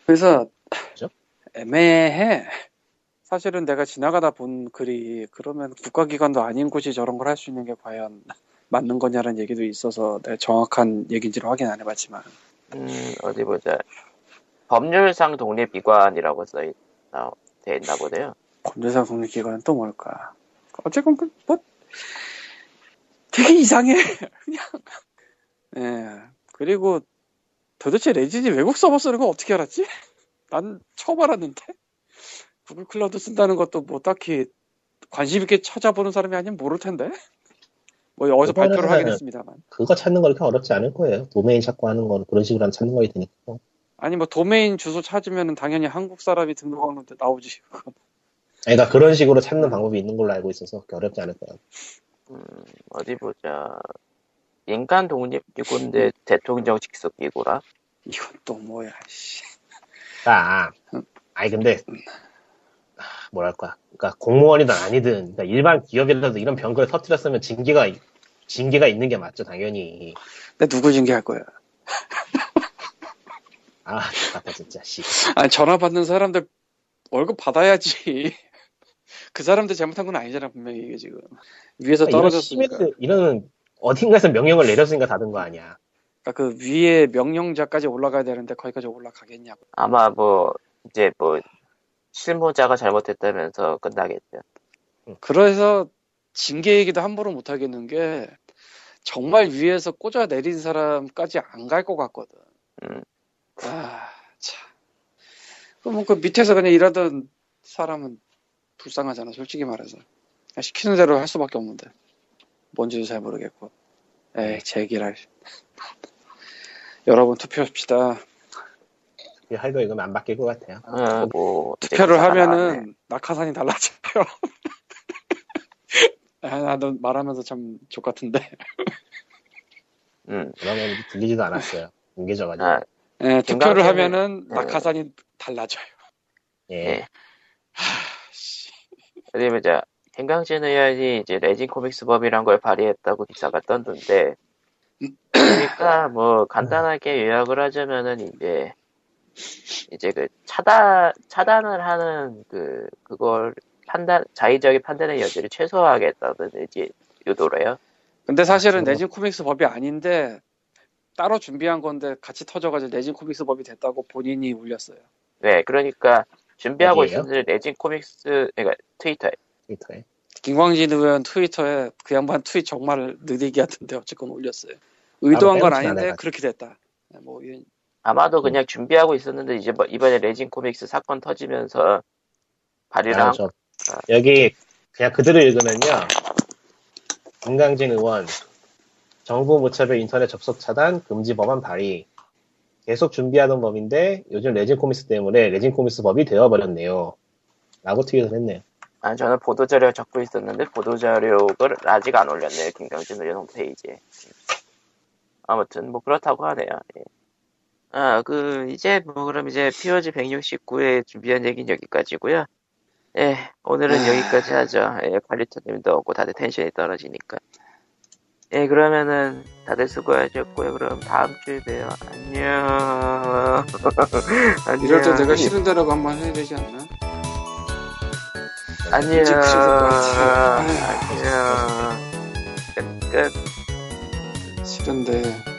그래서 그죠? 애매해. 사실은 내가 지나가다 본 글이 그러면 국가기관도 아닌 곳이 저런 걸 할 수 있는 게 과연 맞는 거냐는 얘기도 있어서 내가 정확한 얘기인지를 확인 안 해봤지만 음, 어디 보자. 법률상 독립기관이라고 써 있, 어, 돼 있나 보네요. 검찰상 독립기관은 또 뭘까? 어쨌건 그, 뭐 되게 이상해 그냥 예 그리고 도대체 레진이 외국 서버 쓰는 거 어떻게 알았지? 난 처음 알았는데 구글 클라우드 쓴다는 것도 뭐 딱히 관심 있게 찾아보는 사람이 아니면 모를 텐데 뭐 어디서 그거는 발표를 하긴 했습니다만 그거 찾는 거 그렇게 어렵지 않을 거예요. 도메인 찾고 하는 건 그런 식으로 안 찾는 거일 테니까. 아니 뭐 도메인 주소 찾으면 당연히 한국 사람이 등록하는데 나오지 아니, 그러니까 그런 식으로 찾는 방법이 있는 걸로 알고 있어서 어렵지 않을 거야. 음, 어디 보자. 인간 독립기구인데 대통령 직속 기구라. 이건 또 뭐야, 씨. 아, 아니 근데 뭐랄까, 그러니까 공무원이든 아니든 그러니까 일반 기업이라도 이런 병거를 터뜨렸으면 징계가 징계가 있는 게 맞죠, 당연히. 근데 누구 징계할 거야? 아, 같다 진짜. 씨. 아니, 전화 받는 사람들 월급 받아야지. 그 사람들 잘못한 건 아니잖아, 분명히 이게 지금. 위에서 아, 이런 떨어졌으니까. 시민들 이런 어딘가에서 명령을 내렸으니까 다른 거 아니야. 그러니까 그 위에 명령자까지 올라가야 되는데 거기까지 올라가겠냐고. 아마 뭐 이제 뭐 실무자가 잘못했다면서 끝나겠죠. 그래서 징계 얘기도 함부로 못 하겠는 게 정말 위에서 꽂아 내린 사람까지 안 갈 것 같거든. 음. 아, 참. 그럼 그 밑에서 그냥 일하던 사람은 불쌍하잖아, 솔직히 말해서. 시키는 대로 할 수밖에 없는데. 뭔지도 잘 모르겠고. 에이, 제기랄. 여러분 투표합시다. 이 할도 이건 안 바뀔 것 같아요. 어, 뭐 투표를. 하면은 낙하산이 달라져요. 아, 나도 말하면서 참 족같은데. 음. 그러면 들리지도 않았어요. 뭉개져가지고. 아, 예, 투표를 하면은 네. 낙하산이 달라져요. 예. 예. 그리고 이제 hen강진 의원이 이제 레진 코믹스 법이란 걸 발의했다고 기사가 떴는데 그러니까 뭐 간단하게 요약을 하자면은 이제 이제 그 차단 차단을 하는 그 그걸 판단 자의적인 판단의 여지를 최소화하겠다는 이제 유도래요. 근데 사실은 그거- 내진 코믹스 법이 아닌데 따로 준비한 건데 같이 터져가지고 내진 코믹스 법이 됐다고 본인이 울렸어요. 네, 그러니까 준비하고? 있었는데 레진 코믹스 그러니까 트위터에 트위터에. 김광진 의원 트위터에 그 양반 트윗 정말 느리게 하던데 어쨌건 올렸어요. 의도한 건 아닌데. 그렇게 됐다. 네, 뭐 이- 아마도 그냥 준비하고 있었는데 이제 뭐 이번에 레진 코믹스 사건 터지면서 발의를 아, 한 저, 여기 그냥 그대로 읽으면요. 김강진 의원 정부 무차별 인터넷 접속 차단 금지 법안 발의 계속 준비하던 법인데 요즘 레진 코믹스 때문에 레진 코믹스 법이 되어버렸네요. 라고 트윗을 했네요. 아, 저는 보도자료 적고 있었는데 보도자료를 아직 안 올렸네요. 김강진 의원 홈페이지에. 아무튼 뭐 그렇다고 하네요. 예. 아, 그 이제 뭐 그럼 이제 POG 169에 준비한 얘기는 여기까지고요. 예, 오늘은 여기까지 하죠. 예, 관리터님도 없고 다들 텐션이 떨어지니까. 예, 그러면은 다들 수고하셨고요. 그럼 다음 주에 봬요. 안녕. 안녕. 이럴 때 내가 싫은 대로 한번 해야 되지 않나? 안녕. 안녕. 끝, 끝. 싫은데